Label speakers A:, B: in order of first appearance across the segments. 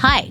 A: Hi,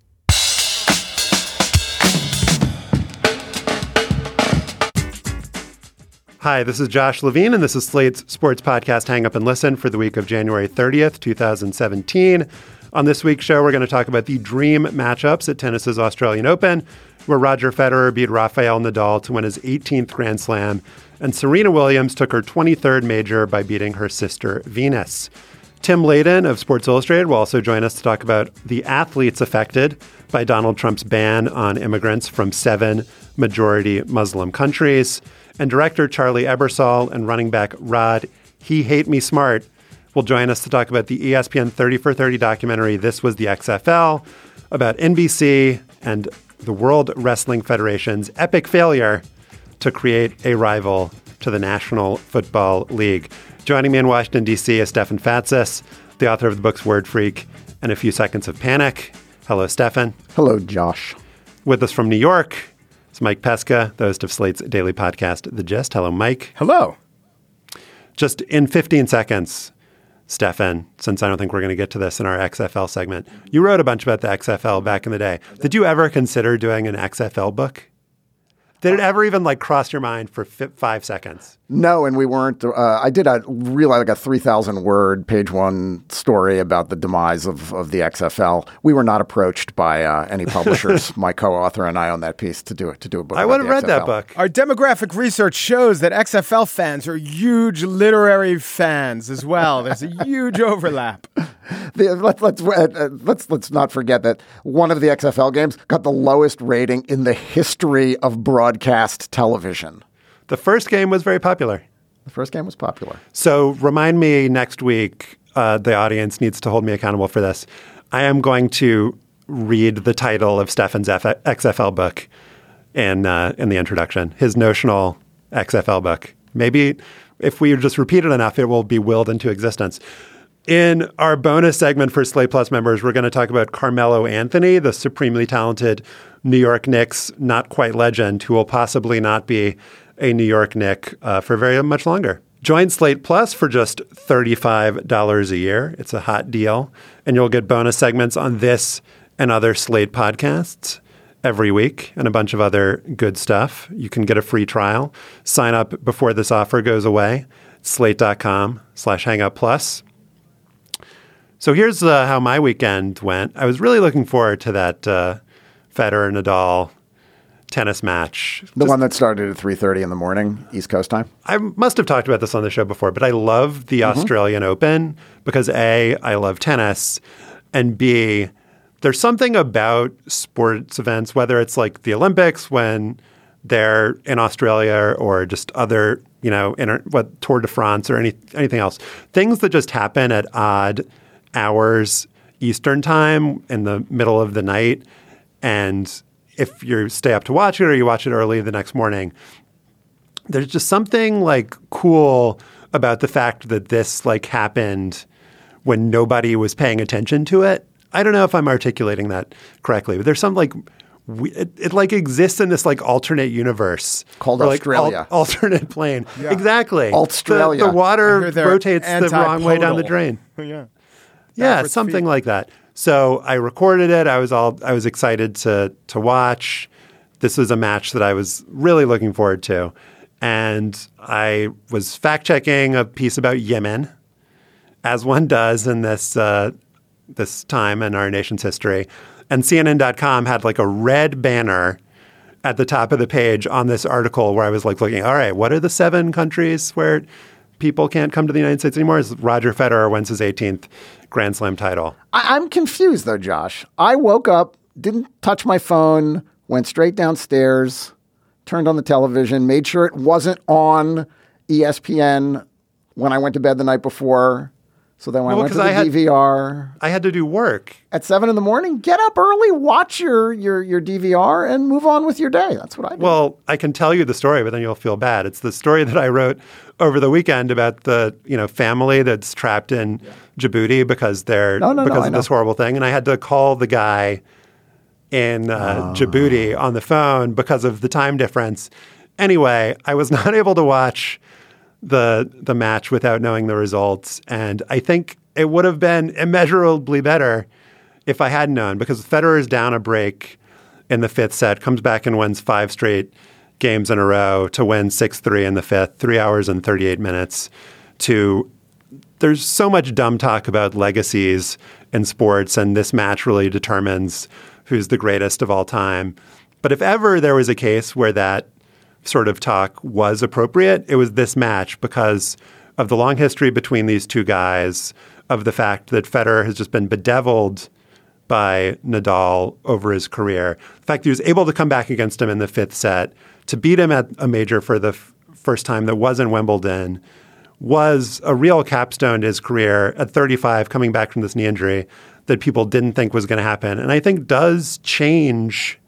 B: Hi, this is Josh Levin, and this is Slate's sports podcast Hang Up and Listen for the week of January 30th, 2017. On this week's show, we're going to talk about the dream matchups at tennis's Australian Open, where Roger Federer beat Rafael Nadal to win his 18th Grand Slam, and Serena Williams took her 23rd major by beating her sister Venus. Tim Layden of Sports Illustrated will also join us to talk about the athletes affected by Donald Trump's ban on immigrants from seven majority Muslim countries. And director Charlie Ebersol and running back Rod He Hate Me Smart will join us to talk about the ESPN 30 for 30 documentary This Was the XFL about NBC and the World Wrestling Federation's epic failure to create a rival to the National Football League. Joining me in Washington, D.C. is Stefan Fatsis, the author of the books Word Freak and A Few Seconds of Panic. Hello, Stefan.
C: Hello, Josh.
B: With us from New York is Mike Pesca, the host of Slate's daily podcast, The Gist. Hello, Mike.
C: Hello.
B: Just in 15 seconds, Stefan, since I don't think we're going to get to this in our XFL segment, you wrote a bunch about the XFL back in the day. Did you ever consider doing an XFL book? Did it ever even like cross your mind for fi- five seconds?
D: No, and we weren't. Uh, I did a really like a three thousand word page one story about the demise of, of the XFL. We were not approached by uh, any publishers. My co-author and I on that piece to do it to do a book.
B: I would have
D: the
B: read that book.
E: Our demographic research shows that XFL fans are huge literary fans as well. There's a huge overlap.
D: The, let, let's uh, uh, let's let's not forget that one of the XFL games got the lowest rating in the history of broadcast television.
B: The first game was very popular.
D: The first game was popular.
B: So remind me next week. Uh, the audience needs to hold me accountable for this. I am going to read the title of Stefan's F- XFL book in uh, in the introduction. His notional XFL book. Maybe if we just repeat it enough, it will be willed into existence. In our bonus segment for Slate Plus members, we're going to talk about Carmelo Anthony, the supremely talented New York Knicks not quite legend, who will possibly not be a New York Knick uh, for very much longer. Join Slate Plus for just $35 a year. It's a hot deal. And you'll get bonus segments on this and other Slate podcasts every week and a bunch of other good stuff. You can get a free trial. Sign up before this offer goes away. Slate.com slash hangup plus. So here's uh, how my weekend went. I was really looking forward to that uh, Federer Nadal tennis match.
D: The one that started at three thirty in the morning, East Coast time.
B: I must have talked about this on the show before, but I love the Australian Open because A, I love tennis, and B, there's something about sports events, whether it's like the Olympics when they're in Australia or just other, you know, inter- what Tour de France or any anything else, things that just happen at odd hours Eastern time in the middle of the night. And if you stay up to watch it or you watch it early the next morning, there's just something like cool about the fact that this like happened when nobody was paying attention to it. I don't know if I'm articulating that correctly, but there's some like we, it, it, like exists in this like alternate universe
D: called
B: like
D: Australia,
B: al- alternate plane. Yeah. Exactly,
D: Australia.
B: The, the water rotates the wrong way down the drain.
E: yeah,
B: yeah, something feet. like that. So I recorded it. I was all I was excited to to watch. This was a match that I was really looking forward to, and I was fact checking a piece about Yemen, as one does in this uh, this time in our nation's history. And CNN.com had like a red banner at the top of the page on this article where I was like looking, all right, what are the seven countries where people can't come to the United States anymore? Is Roger Federer wins his 18th Grand Slam title.
D: I- I'm confused though, Josh. I woke up, didn't touch my phone, went straight downstairs, turned on the television, made sure it wasn't on ESPN when I went to bed the night before. So then when well, I went to the I had, DVR,
B: I had to do work
D: at seven in the morning. Get up early, watch your your your DVR, and move on with your day. That's what I do.
B: Well, I can tell you the story, but then you'll feel bad. It's the story that I wrote over the weekend about the you know family that's trapped in yeah. Djibouti because they're
D: no, no,
B: because
D: no,
B: of this horrible thing, and I had to call the guy in uh, oh. Djibouti on the phone because of the time difference. Anyway, I was not able to watch the the match without knowing the results. And I think it would have been immeasurably better if I had known because Federer is down a break in the fifth set, comes back and wins five straight games in a row to win 6-3 in the fifth, 3 hours and 38 minutes to there's so much dumb talk about legacies in sports and this match really determines who's the greatest of all time. But if ever there was a case where that sort of talk was appropriate, it was this match because of the long history between these two guys, of the fact that Federer has just been bedeviled by Nadal over his career. The fact that he was able to come back against him in the fifth set, to beat him at a major for the f- first time that was in Wimbledon, was a real capstone to his career at 35, coming back from this knee injury that people didn't think was going to happen. And I think does change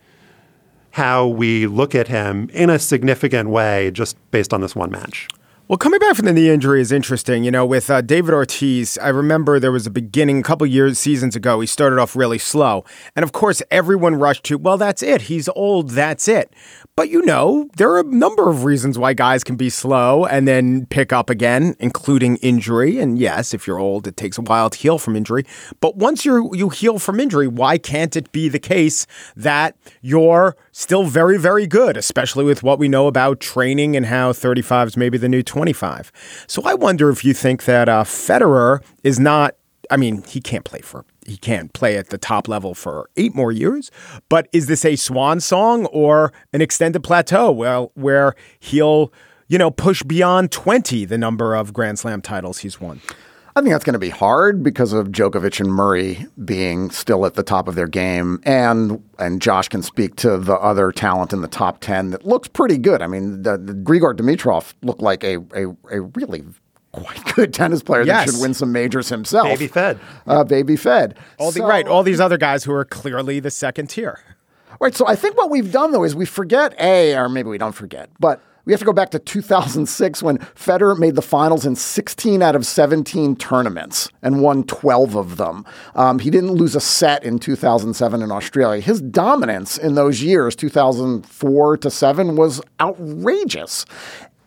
B: how we look at him in a significant way just based on this one match.
E: Well, coming back from the knee injury is interesting. You know, with uh, David Ortiz, I remember there was a beginning a couple years, seasons ago. He started off really slow, and of course, everyone rushed to, "Well, that's it. He's old. That's it." But you know, there are a number of reasons why guys can be slow and then pick up again, including injury. And yes, if you're old, it takes a while to heal from injury. But once you you heal from injury, why can't it be the case that you're still very, very good, especially with what we know about training and how 35 is maybe the new 25? So I wonder if you think that uh, Federer is not. I mean, he can't play for he can't play at the top level for eight more years. But is this a swan song or an extended plateau? Well, where he'll, you know, push beyond 20 the number of Grand Slam titles he's won.
D: I think that's going to be hard because of Djokovic and Murray being still at the top of their game, and and Josh can speak to the other talent in the top ten that looks pretty good. I mean, the, the Grigor Dimitrov looked like a, a, a really quite good tennis player yes. that should win some majors himself.
B: Baby fed.
D: Uh, baby fed.
E: All the, so, right. All these other guys who are clearly the second tier.
D: Right. So I think what we've done though is we forget a, or maybe we don't forget, but we have to go back to 2006 when Federer made the finals in 16 out of 17 tournaments and won 12 of them. Um, he didn't lose a set in 2007 in Australia. His dominance in those years, 2004 to 7, was outrageous.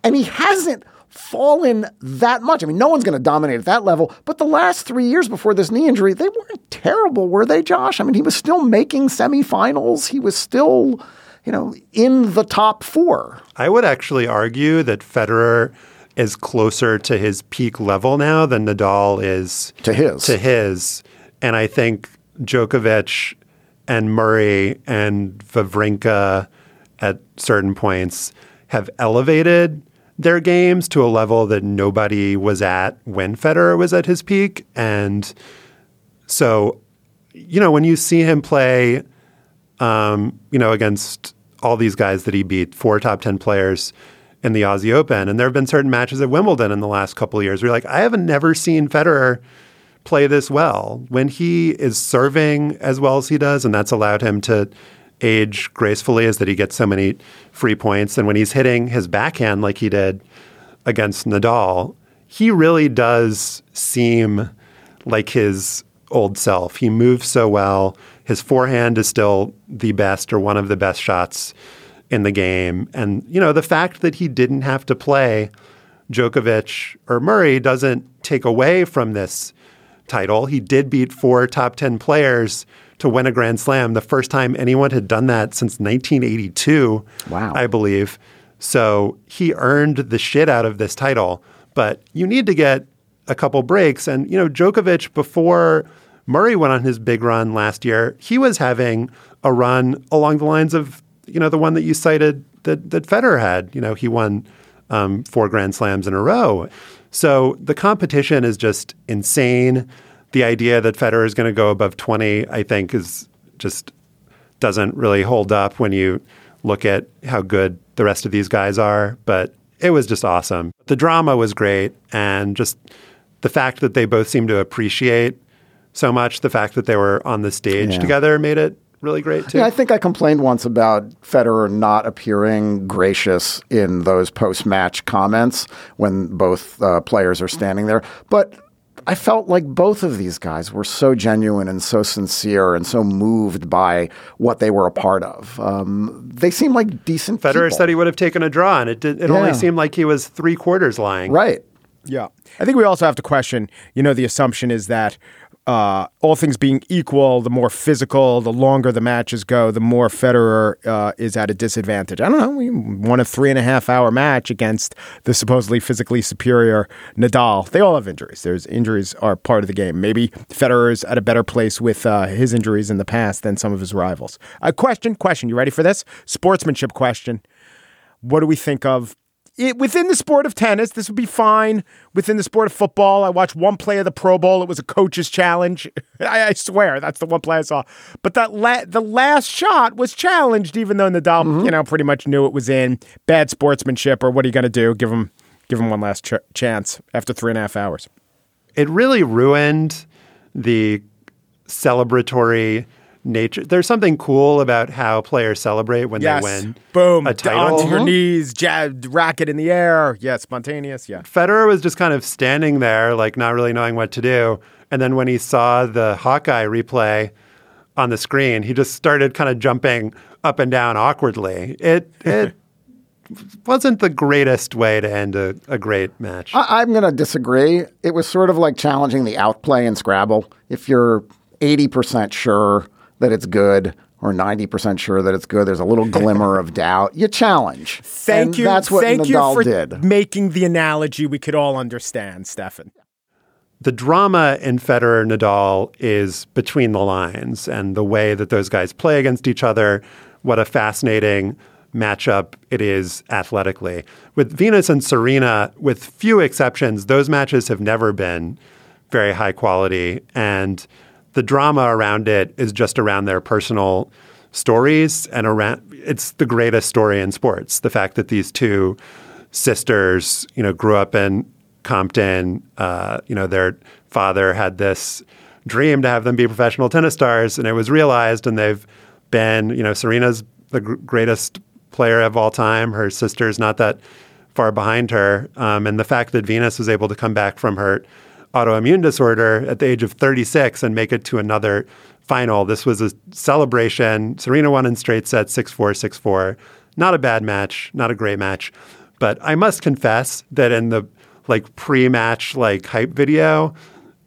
D: And he hasn't fallen that much. I mean, no one's going to dominate at that level, but the last three years before this knee injury, they weren't terrible, were they, Josh? I mean, he was still making semifinals. He was still, you know, in the top four.
B: I would actually argue that Federer is closer to his peak level now than Nadal is
D: to his.
B: To his. And I think Djokovic and Murray and Wawrinka at certain points have elevated their games to a level that nobody was at when Federer was at his peak. And so, you know, when you see him play, um, you know, against all these guys that he beat, four top 10 players in the Aussie Open, and there have been certain matches at Wimbledon in the last couple of years where you're like, I haven't never seen Federer play this well. When he is serving as well as he does, and that's allowed him to age gracefully, is that he gets so many free points. And when he's hitting his backhand like he did against Nadal, he really does seem like his old self. He moves so well. His forehand is still the best or one of the best shots in the game. And, you know, the fact that he didn't have to play Djokovic or Murray doesn't take away from this title. He did beat four top 10 players to win a Grand Slam, the first time anyone had done that since 1982,
D: wow.
B: I believe. So he earned the shit out of this title. But you need to get a couple breaks. And, you know, Djokovic, before Murray went on his big run last year, he was having a run along the lines of, you know, the one that you cited that, that Federer had. You know, he won um, four Grand Slams in a row. So the competition is just insane. The idea that Federer is going to go above 20, I think, is just doesn't really hold up when you look at how good the rest of these guys are. But it was just awesome. The drama was great. And just the fact that they both seemed to appreciate so much the fact that they were on the stage
D: Yeah.
B: together made it really great too.
D: Yeah, I think I complained once about Federer not appearing gracious in those post-match comments when both uh, players are standing there. But I felt like both of these guys were so genuine and so sincere and so moved by what they were a part of. Um, they seem like decent
B: Federer
D: people.
B: said he would have taken a draw, and it did, it
D: Yeah.
B: only seemed like he was three quarters lying.
D: Right.
E: Yeah. I think we also have to question, you know, the assumption is that uh, all things being equal, the more physical, the longer the matches go, the more Federer uh, is at a disadvantage. I don't know. We won a three and a half hour match against the supposedly physically superior Nadal. They all have injuries. There's injuries are part of the game. Maybe Federer is at a better place with uh, his injuries in the past than some of his rivals. A question, question. You ready for this? Sportsmanship question. What do we think of it, within the sport of tennis, this would be fine. Within the sport of football, I watched one play of the Pro Bowl. It was a coach's challenge. I, I swear that's the one play I saw. But that la- the last shot was challenged, even though Nadal, mm-hmm. you know, pretty much knew it was in. Bad sportsmanship, or what are you going to do? Give him, give him one last ch- chance after three and a half hours.
B: It really ruined the celebratory nature. There's something cool about how players celebrate when
E: Yes.
B: they win
E: Boom.
B: a title.
E: Onto your uh-huh. knees, jab, racket in the air. Yeah, spontaneous. Yeah.
B: Federer was just kind of standing there, like not really knowing what to do. And then when he saw the Hawkeye replay on the screen, he just started kind of jumping up and down awkwardly. It it wasn't the greatest way to end a, a great match.
D: I, I'm going to disagree. It was sort of like challenging the outplay in Scrabble. If you're 80% sure that it's good or 90% sure that it's good, there's a little glimmer of doubt. You challenge.
E: Thank
D: And
E: you.
D: That's what
E: Thank
D: Nadal
E: you for
D: did.
E: making the analogy we could all understand, Stefan.
B: the drama in Federer Nadal is between the lines and the way that those guys play against each other. What a fascinating matchup it is athletically. With Venus and Serena, with few exceptions, those matches have never been very high quality. And the drama around it is just around their personal stories and around it's the greatest story in sports. The fact that these two sisters, you know, grew up in Compton. Uh, you know, their father had this dream to have them be professional tennis stars, and it was realized. And they've been, you know, Serena's the gr- greatest player of all time. Her sister's not that far behind her. Um, and the fact that Venus was able to come back from her autoimmune disorder at the age of 36 and make it to another final. This was a celebration. Serena won in straight sets 6 4, 6 4. Not a bad match, not a great match. But I must confess that in the like pre match like hype video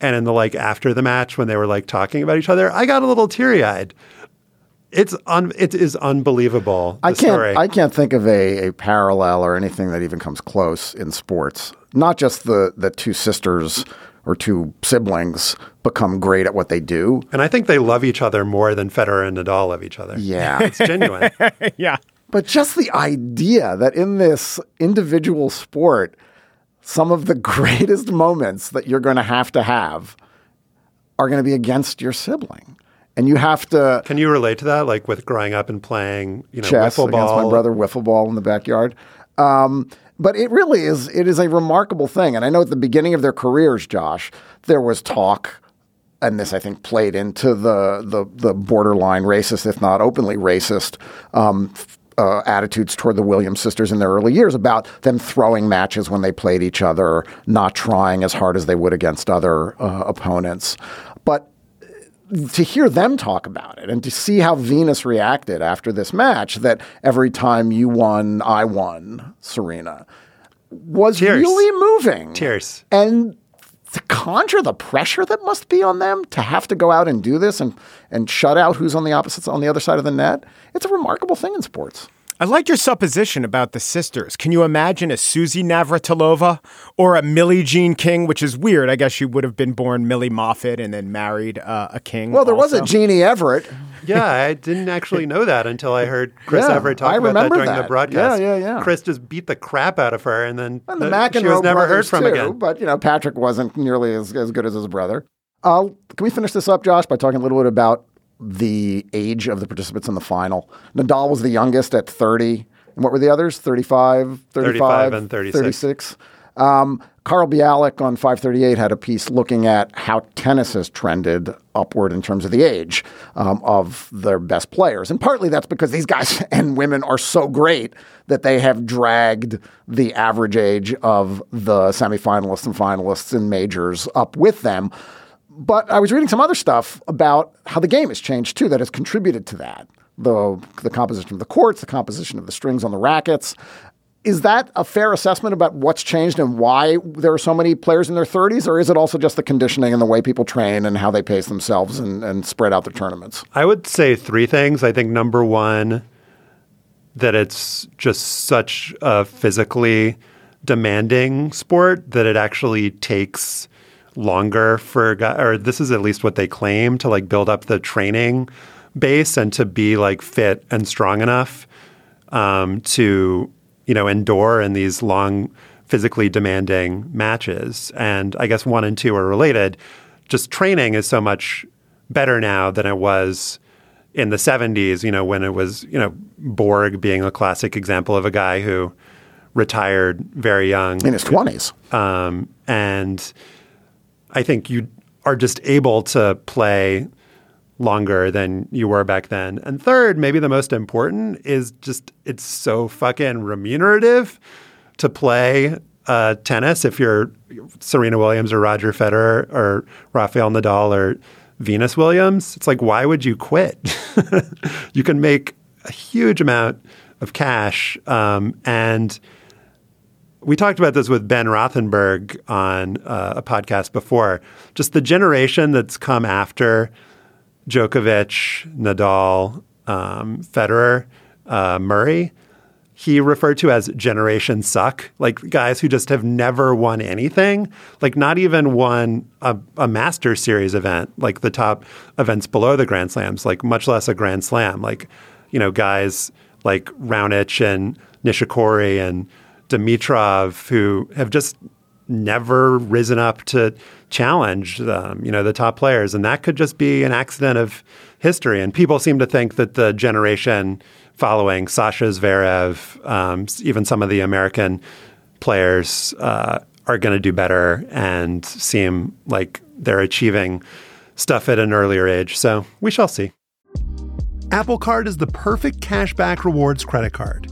B: and in the like after the match when they were like talking about each other, I got a little teary eyed. It's un- it is unbelievable.
D: I can't.
B: story.
D: I can't think of a, a parallel or anything that even comes close in sports. Not just the the two sisters or two siblings become great at what they do.
B: and I think they love each other more than Federer and Nadal love each other.
D: Yeah.
B: It's genuine.
E: yeah.
D: But just the idea that in this individual sport, some of the greatest moments that you're going to have to have are going to be against your sibling. And you have to
B: Can you relate to that? Like with growing up and playing, you know,
D: chess
B: wiffle
D: against
B: ball.
D: my brother wiffle ball in the backyard. Um, but it really is it is a remarkable thing. And I know at the beginning of their careers, Josh, there was talk and this I think played into the the, the borderline racist, if not openly racist, um, uh, attitudes toward the Williams sisters in their early years about them throwing matches when they played each other, not trying as hard as they would against other uh, opponents. But to hear them talk about it and to see how Venus reacted after this match, that every time you won, I won, Serena, was
B: Tears.
D: really moving.
B: Tears.
D: And to conjure the pressure that must be on them to have to go out and do this and and shut out who's on the opposite on the other side of the net, it's a remarkable thing in sports.
E: I like your supposition about the sisters. Can you imagine a Susie Navratilova or a Millie Jean King, which is weird. I guess she would have been born Millie Moffat and then married uh, a king.
D: Well, there was
E: also.
D: a Jeannie Evert.
B: Yeah, I didn't actually know that until I heard Chris
D: Yeah,
B: Evert talk
D: I
B: about that
D: remember
B: during the broadcast.
D: Yeah, yeah, yeah.
B: Chris just beat the crap out of her, and then
D: And the,
B: the-
D: McEnroe
B: she was never heard from
D: too,
B: again.
D: But you know, Patrick wasn't nearly as, as good as his brother. Uh, can we finish this up, Josh, by talking a little bit about the age of the participants in the final? Nadal was the youngest at 30. And what were the others? 35, 35,
B: 35 and 36.
D: 36. Um, Carl Bialik on 538 had a piece looking at how tennis has trended upward in terms of the age um, of their best players. And partly that's because these guys and women are so great that they have dragged the average age of the semifinalists and finalists in majors up with them. But I was reading some other stuff about how the game has changed too, that has contributed to that. The, the composition of the courts, the composition of the strings on the rackets. Is that a fair assessment about what's changed and why there are so many players in their 30s? Or is it also just the conditioning and the way people train and how they pace themselves and, and spread out their tournaments?
B: I would say three things. I think number one, that it's just such a physically demanding sport that it actually takes longer for guy or this is at least what they claim to like build up the training base and to be like fit and strong enough um, to you know endure in these long physically demanding matches and i guess one and two are related just training is so much better now than it was in the 70s, you know, when it was, you know, Borg being a classic example of a guy who retired very young.
D: In his 20s.
B: Um, and I think you are just able to play longer than you were back then. And third, maybe the most important is just it's so fucking remunerative to play uh, tennis if you're Serena Williams or Roger Federer or Rafael Nadal or Venus Williams. It's like, why would you quit? you can make a huge amount of cash. Um, and we talked about this with Ben Rothenberg on uh, a podcast before. Just the generation that's come after Djokovic, Nadal, um, Federer, uh, Murray, he referred to as generation suck, like guys who just have never won anything, like not even won a, a master series event, like the top events below the Grand Slams, like much less a Grand Slam, like, you know, guys like Raonic and Nishikori and Dimitrov who have just never risen up to challenge you know the top players. And that could just be an accident of history. And people seem to think that the generation following Sasha Zverev um, even some of the American players uh, are going to do better and seem like they're achieving stuff at an earlier age. So we shall see.
F: Apple Card is the perfect cashback rewards credit card.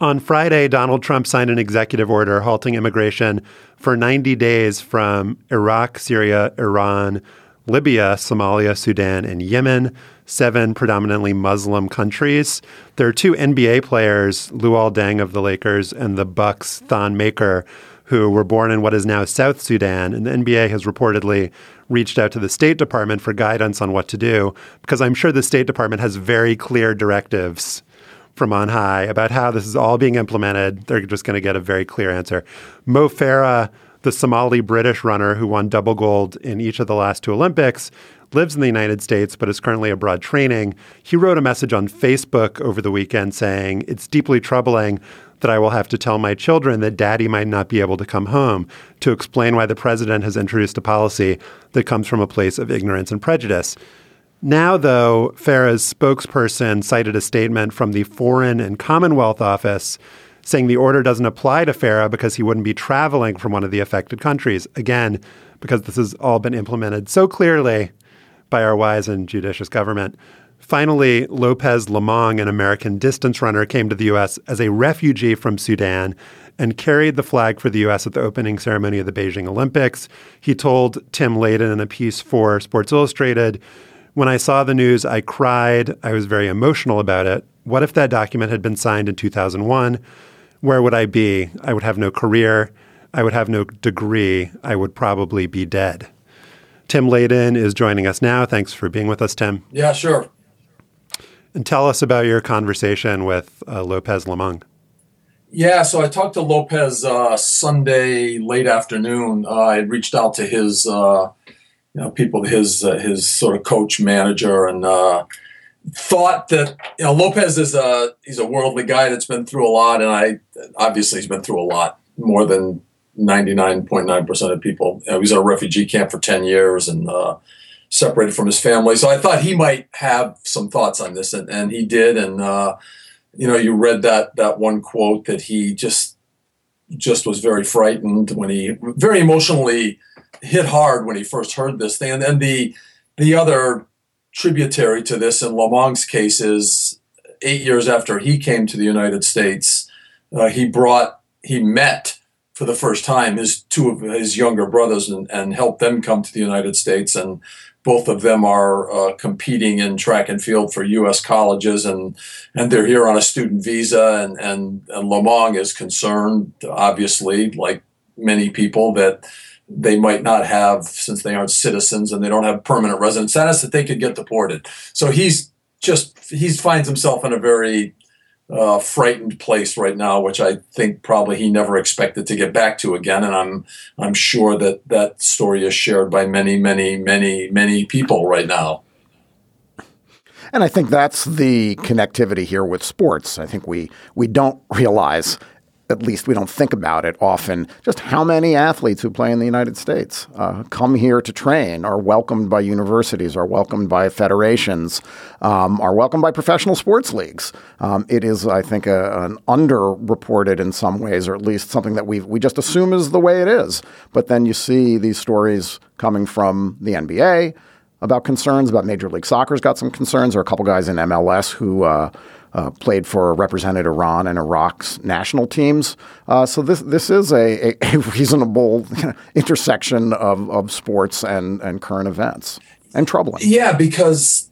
B: On Friday, Donald Trump signed an executive order halting immigration for 90 days from Iraq, Syria, Iran, Libya, Somalia, Sudan, and Yemen, seven predominantly Muslim countries. There are two NBA players, Luol Deng of the Lakers and the Bucks Thon Maker, who were born in what is now South Sudan. And the NBA has reportedly reached out to the State Department for guidance on what to do, because I'm sure the State Department has very clear directives from on high about how this is all being implemented. They're just going to get a very clear answer. Mo Farah, the Somali British runner who won double gold in each of the last two Olympics, lives in the United States but is currently abroad training. He wrote a message on Facebook over the weekend saying, It's deeply troubling that I will have to tell my children that daddy might not be able to come home to explain why the president has introduced a policy that comes from a place of ignorance and prejudice. Now, though, Farah's spokesperson cited a statement from the Foreign and Commonwealth Office saying the order doesn't apply to Farah because he wouldn't be traveling from one of the affected countries. Again, because this has all been implemented so clearly by our wise and judicious government. Finally, Lopez Lomong, an American distance runner, came to the U.S. as a refugee from Sudan and carried the flag for the U.S. at the opening ceremony of the Beijing Olympics. He told Tim Layden in a piece for Sports Illustrated When I saw the news, I cried. I was very emotional about it. What if that document had been signed in 2001? Where would I be? I would have no career. I would have no degree. I would probably be dead. Tim Layden is joining us now. Thanks for being with us, Tim.
G: Yeah, sure.
B: And tell us about your conversation with uh, Lopez Lomong.
G: Yeah, so I talked to Lopez uh, Sunday late afternoon. Uh, I reached out to his, uh, you know, people, his uh, his sort of coach manager, and uh, thought that you know Lopez is a he's a worldly guy that's been through a lot, and I obviously he's been through a lot more than ninety nine point nine percent of people. You know, he was in a refugee camp for ten years and separated from his family. So I thought he might have some thoughts on this, and, and he did. And uh, you know, you read that that one quote that he just just was very frightened when he very emotionally hit hard when he first heard this thing. And then the the other tributary to this in Lomong's case is eight years after he came to the United States, uh, he brought he met for the first time his two of his younger brothers and, and helped them come to the United States and both of them are uh, competing in track and field for U.S. colleges, and and they're here on a student visa. And and, and Lomong is concerned, obviously, like many people, that they might not have since they aren't citizens and they don't have permanent resident status that they could get deported. So he's just he finds himself in a very uh, frightened place right now, which I think probably he never expected to get back to again. And I'm I'm sure that that story is shared by many, many, many, many people right now.
D: And I think that's the connectivity here with sports. I think we we don't realize at least we don't think about it often, just how many athletes who play in the United States uh, come here to train, are welcomed by universities, are welcomed by federations, um, are welcomed by professional sports leagues. Um, it is, I think, a, an underreported in some ways, or at least something that we we just assume is the way it is. But then you see these stories coming from the NBA about concerns about Major League Soccer's got some concerns. or a couple guys in MLS who. Uh, uh, played for represented Iran and Iraq's national teams. Uh, so this this is a, a, reasonable intersection of, of sports and, and current events and troubling.
G: Yeah, because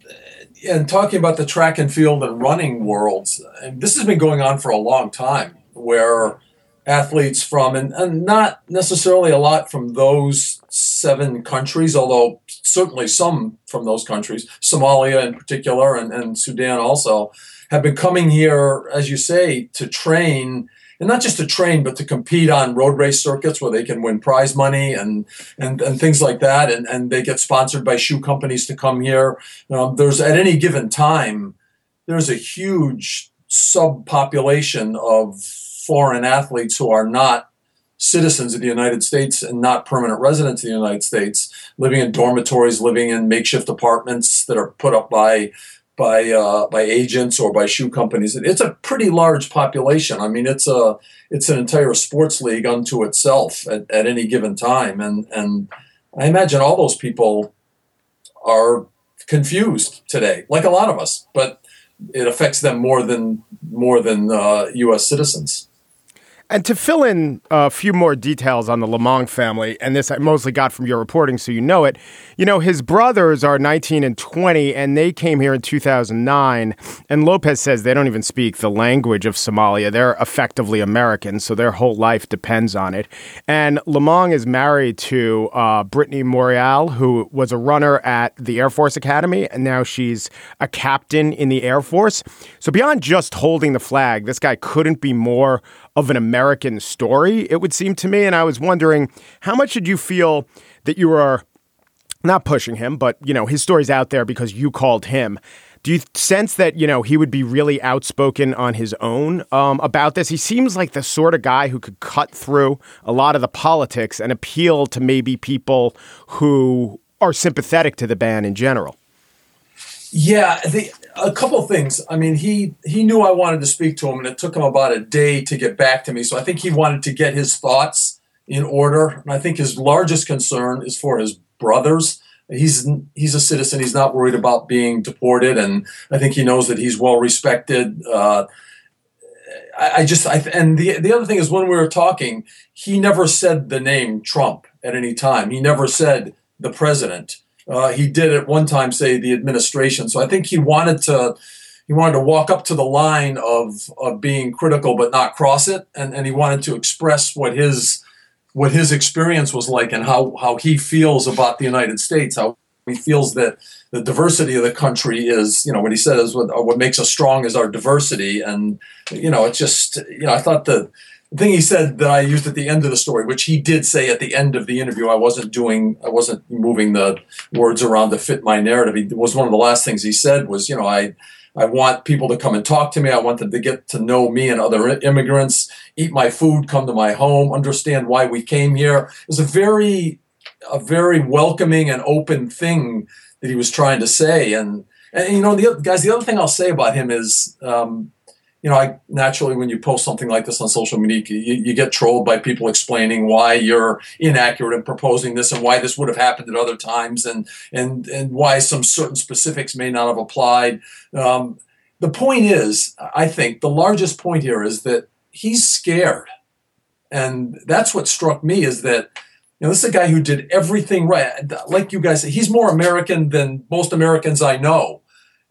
G: and talking about the track and field and running worlds, and this has been going on for a long time where athletes from and, and not necessarily a lot from those seven countries, although certainly some from those countries, Somalia in particular and, and Sudan also, have been coming here, as you say, to train, and not just to train, but to compete on road race circuits where they can win prize money and and, and things like that. And, and they get sponsored by shoe companies to come here. Um, there's at any given time, there's a huge subpopulation of foreign athletes who are not citizens of the United States and not permanent residents of the United States, living in dormitories, living in makeshift apartments that are put up by by uh, by agents or by shoe companies. It's a pretty large population. I mean, it's a it's an entire sports league unto itself at, at any given time, and and I imagine all those people are confused today, like a lot of us. But it affects them more than more than uh, U.S. citizens.
E: And to fill in a few more details on the Lomong family, and this I mostly got from your reporting, so you know it. You know, his brothers are 19 and 20, and they came here in 2009. And Lopez says they don't even speak the language of Somalia. They're effectively American, so their whole life depends on it. And Lomong is married to uh, Brittany Morreale, who was a runner at the Air Force Academy, and now she's a captain in the Air Force. So beyond just holding the flag, this guy couldn't be more of an American story, it would seem to me. And I was wondering, how much did you feel that you were not pushing him, but you know, his story's out there because you called him. Do you sense that you know he would be really outspoken on his own um, about this? He seems like the sort of guy who could cut through a lot of the politics and appeal to maybe people who are sympathetic to the ban in general.
G: Yeah, the, a couple of things. I mean, he he knew I wanted to speak to him, and it took him about a day to get back to me. So I think he wanted to get his thoughts in order. And I think his largest concern is for his brothers he's he's a citizen. He's not worried about being deported, and I think he knows that he's well respected. Uh, I, I, just I, and the the other thing is when we were talking, he never said the name Trump at any time. He never said the president. Uh, he did at one time say the administration. So I think he wanted to he wanted to walk up to the line of of being critical but not cross it, and and he wanted to express what his what his experience was like and how, how he feels about the United States, how he feels that the diversity of the country is, you know, what he said is what, what makes us strong is our diversity. And, you know, it's just, you know, I thought the thing he said that I used at the end of the story, which he did say at the end of the interview, I wasn't doing, I wasn't moving the words around to fit my narrative. He was one of the last things he said was, you know, I, I want people to come and talk to me. I want them to get to know me and other immigrants, eat my food, come to my home, understand why we came here. It was a very, a very welcoming and open thing that he was trying to say. And, and you know, the guys, the other thing I'll say about him is, um, you know, I naturally when you post something like this on social media, you, you, get trolled by people explaining why you're inaccurate in proposing this and why this would have happened at other times and and and why some certain specifics may not have applied. Um, the point is, I think the largest point here is that he's scared, and that's what struck me is that. You know, this is a guy who did everything right. Like you guys, he's more American than most Americans I know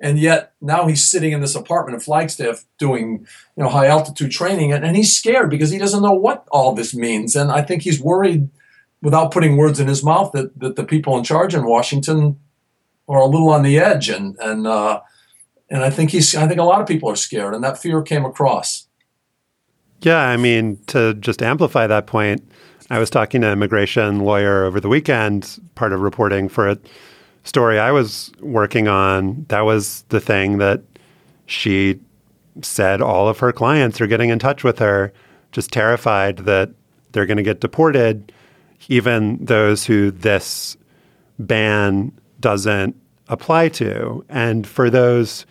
G: and yet now he's sitting in this apartment in Flagstaff doing you know high altitude training and, and he's scared because he doesn't know what all this means. And I think he's worried without putting words in his mouth that, that the people in charge in Washington are a little on the edge. And and uh, and I think he's I think a lot of people are scared and that fear came across.
B: Yeah, I mean to just amplify that point, I was talking to an immigration lawyer over the weekend, part of reporting for it story I was working on, that was the thing that she said all of her clients are getting in touch with her, just terrified that they're going to get deported, even those who this ban doesn't apply to. And for those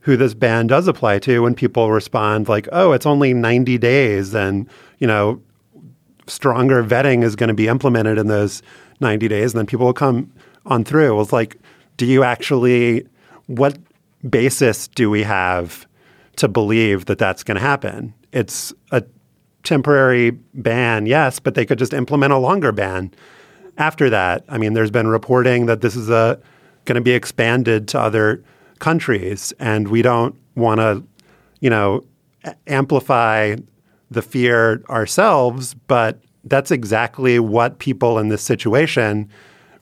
B: who this ban does apply to, when people respond like, oh, it's only 90 days and, you know, stronger vetting is going to be implemented in those 90 days, and then people will come on through. Was like, do you actually, what basis do we have to believe that that's going to happen? It's a temporary ban, yes, but they could just implement a longer ban after that. I mean, there's been reporting that this is a going to be expanded to other countries, and we don't want to, you know, amplify the fear ourselves, but that's exactly what people in this situation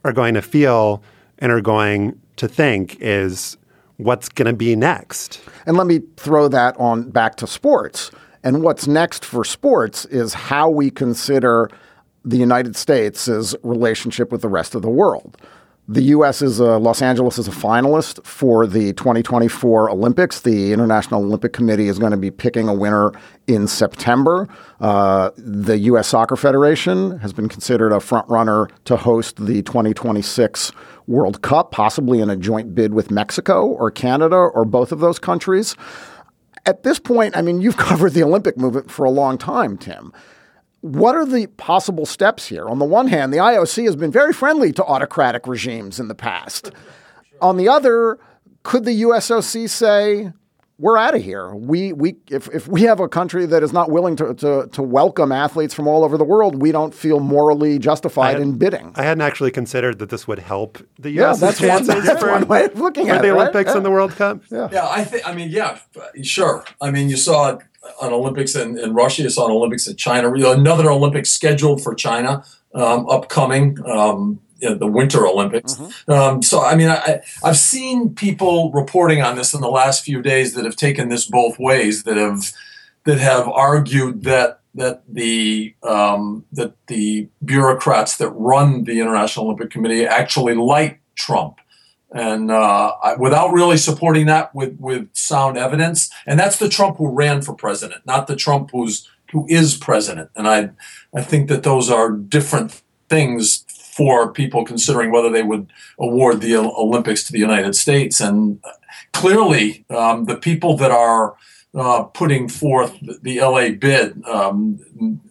B: are going to feel and are going to think is what's going to be next.
D: And let me throw that on back to sports. And what's next for sports is how we consider the United States' relationship with the rest of the world. The U.S. is a, Los Angeles is a finalist for the 2024 Olympics. The International Olympic Committee is going to be picking a winner in September. Uh, the U.S. Soccer Federation has been considered a front runner to host the 2026 World Cup, possibly in a joint bid with Mexico or Canada or both of those countries. At this point, I mean, you've covered the Olympic movement for a long time, Tim. What are the possible steps here? On the one hand, the IOC has been very friendly to autocratic regimes in the past. On the other, could the USOC say, we're out of here. We we if, if we have a country that is not willing to, to, to welcome athletes from all over the world, we don't feel morally justified
B: had,
D: in bidding.
B: I hadn't actually considered that this would help the
D: U.S. Yeah, that's, one, that's
B: for,
D: one way of looking
B: at
D: the
B: it, Olympics
D: right? yeah.
B: and the World Cup.
D: Yeah,
G: yeah. I think. I mean, yeah, sure. I mean, you saw an Olympics in, in Russia. You saw an Olympics in China. Another Olympics scheduled for China um, upcoming. Um, the Winter Olympics. Mm-hmm. Um, so, I mean, I, I've seen people reporting on this in the last few days that have taken this both ways. That have that have argued that that the um, that the bureaucrats that run the International Olympic Committee actually like Trump, and uh, I, without really supporting that with with sound evidence. And that's the Trump who ran for president, not the Trump who's who is president. And I I think that those are different things for people considering whether they would award the Olympics to the United States. And clearly, um, the people that are uh, putting forth the LA bid, um,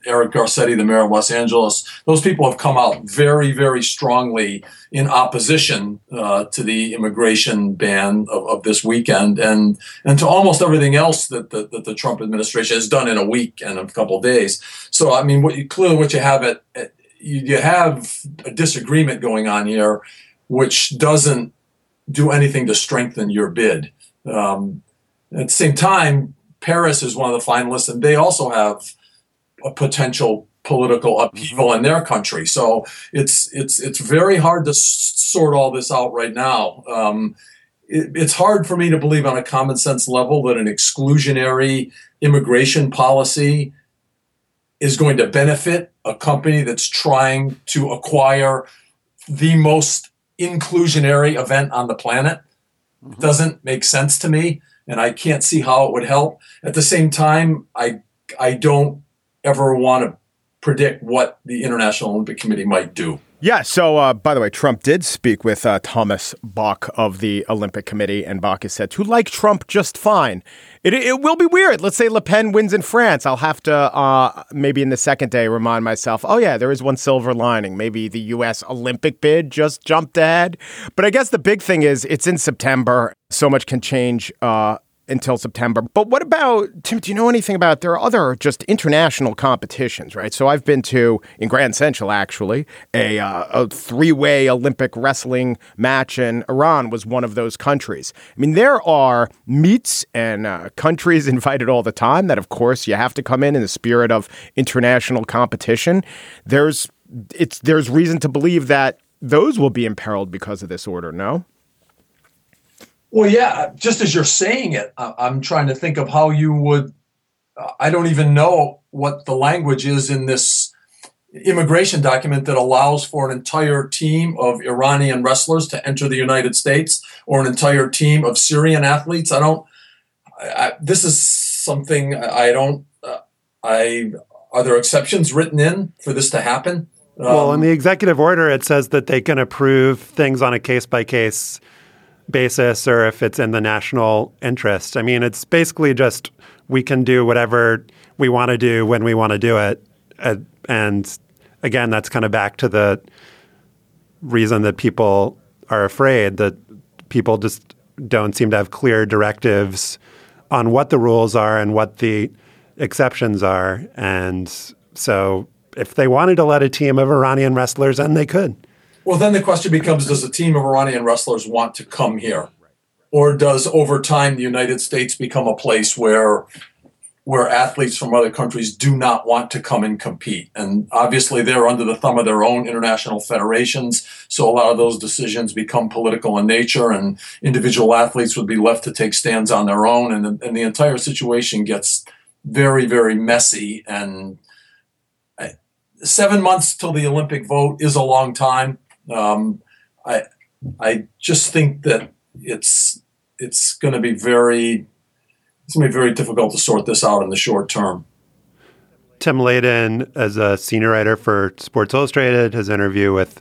G: Eric Garcetti, the mayor of Los Angeles, those people have come out very, very strongly in opposition uh, to the immigration ban of, of, this weekend and, and to almost everything else that the, that the Trump administration has done in a week and a couple of days. So, I mean, what you, clearly what you have you, you have a disagreement going on here, which doesn't do anything to strengthen your bid. Um, at the same time, Paris is one of the finalists, and they also have a potential political upheaval in their country. So it's it's it's very hard to sort all this out right now. Um, it, it's hard for me to believe on a common sense level that an exclusionary immigration policy is going to benefit a company that's trying to acquire the most inclusionary event on the planet. Mm-hmm. Doesn't make sense to me and I can't see how it would help. At the same time, I I don't ever want to predict what the International Olympic Committee might do.
E: Yeah. So, uh, by the way, Trump did speak with uh, Thomas Bach of the Olympic Committee, and Bach is said to like Trump just fine. It, it will be weird. Let's say Le Pen wins in France. I'll have to uh, maybe in the second day remind myself, oh, yeah, there is one silver lining. Maybe the U.S. Olympic bid just jumped ahead. But I guess the big thing is it's in September. So much can change uh, until September. But what about, Tim, do you know anything about, there are other just international competitions, right? So I've been to, in Grand Central actually, a, uh, a three way Olympic wrestling match, and Iran was one of those countries. I mean, there are meets and uh, countries invited all the time that, of course, you have to come in in the spirit of international competition. There's, it's, there's reason to believe that those will be imperiled because of this order, no?
G: Well, yeah, just as you're saying it, I'm trying to think of how you would. I don't even know what the language is in this immigration document that allows for an entire team of Iranian wrestlers to enter the United States or an entire team of Syrian athletes. I don't. I, this is something I don't. Uh, I are there exceptions written in for this to happen?
B: Um, well, in the executive order, it says that they can approve things on a case by case basis or if it's in the national interest. I mean, it's basically just we can do whatever we want to do when we want to do it. Uh, and again, that's kind of back to the reason that people are afraid that people just don't seem to have clear directives on what the rules are and what the exceptions are. And so if they wanted to let a team of Iranian wrestlers in, they could.
G: Well, then the question becomes Does a team of Iranian wrestlers want to come here? Or does over time the United States become a place where where athletes from other countries do not want to come and compete. And obviously, they're under the thumb of their own international federations. So a lot of those decisions become political in nature, and individual athletes would be left to take stands on their own. And, and the entire situation gets very, very messy. And uh, seven months till the Olympic vote is a long time. Um, I I just think that it's it's going to be very it's going to be very difficult to sort this out in the short term.
B: Tim Layden, as a senior writer for Sports Illustrated, his interview with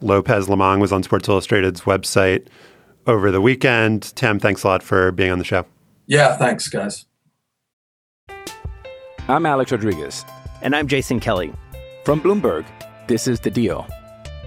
B: Lopez Lomong was on Sports Illustrated's website over the weekend. Tim, thanks a lot for being on the show.
G: Yeah, thanks, guys.
H: I'm Alex Rodriguez.
I: And I'm Jason Kelly.
H: From Bloomberg, this is The Deal.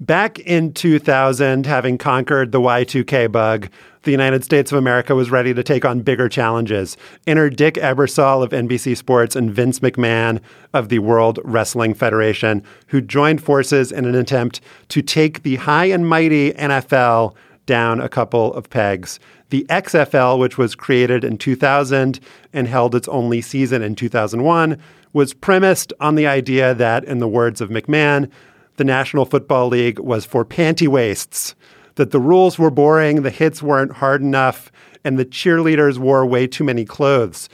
B: Back in 2000, having conquered the Y2K bug, the United States of America was ready to take on bigger challenges. Enter Dick Ebersol of NBC Sports and Vince McMahon of the World Wrestling Federation, who joined forces in an attempt to take the high and mighty NFL down a couple of pegs. The XFL, which was created in 2000 and held its only season in 2001, was premised on the idea that, in the words of McMahon, the National Football League was for panty waists, that the rules were boring, the hits weren't hard enough, and the cheerleaders wore way too many clothes.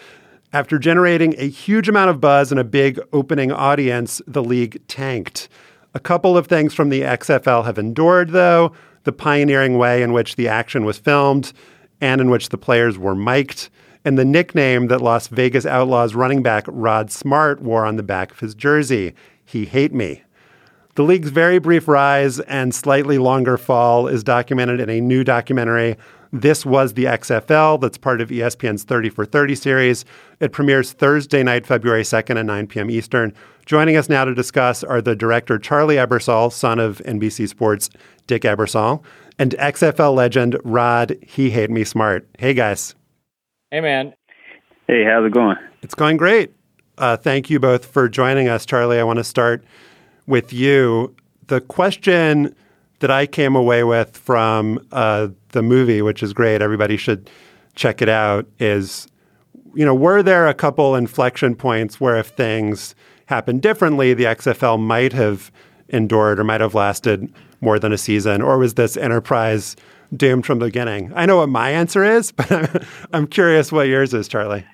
B: After generating a huge amount of buzz and a big opening audience, the league tanked. A couple of things from the XFL have endured, though the pioneering way in which the action was filmed and in which the players were mic'd, and the nickname that Las Vegas Outlaws running back Rod Smart wore on the back of his jersey He Hate Me. The league's very brief rise and slightly longer fall is documented in a new documentary. This was the XFL, that's part of ESPN's 30 for 30 series. It premieres Thursday night, February 2nd at 9 p.m. Eastern. Joining us now to discuss are the director Charlie Ebersol, son of NBC Sports Dick Ebersol, and XFL legend Rod He Hate Me Smart. Hey, guys.
J: Hey, man.
K: Hey, how's it going?
B: It's going great. Uh, thank you both for joining us. Charlie, I want to start with you. The question that I came away with from uh, the movie, which is great, everybody should check it out, is you know, were there a couple inflection points where if things happened differently, the XFL might have endured or might have lasted more than a season? Or was this enterprise doomed from the beginning? I know what my answer is, but I'm curious what yours is, Charlie.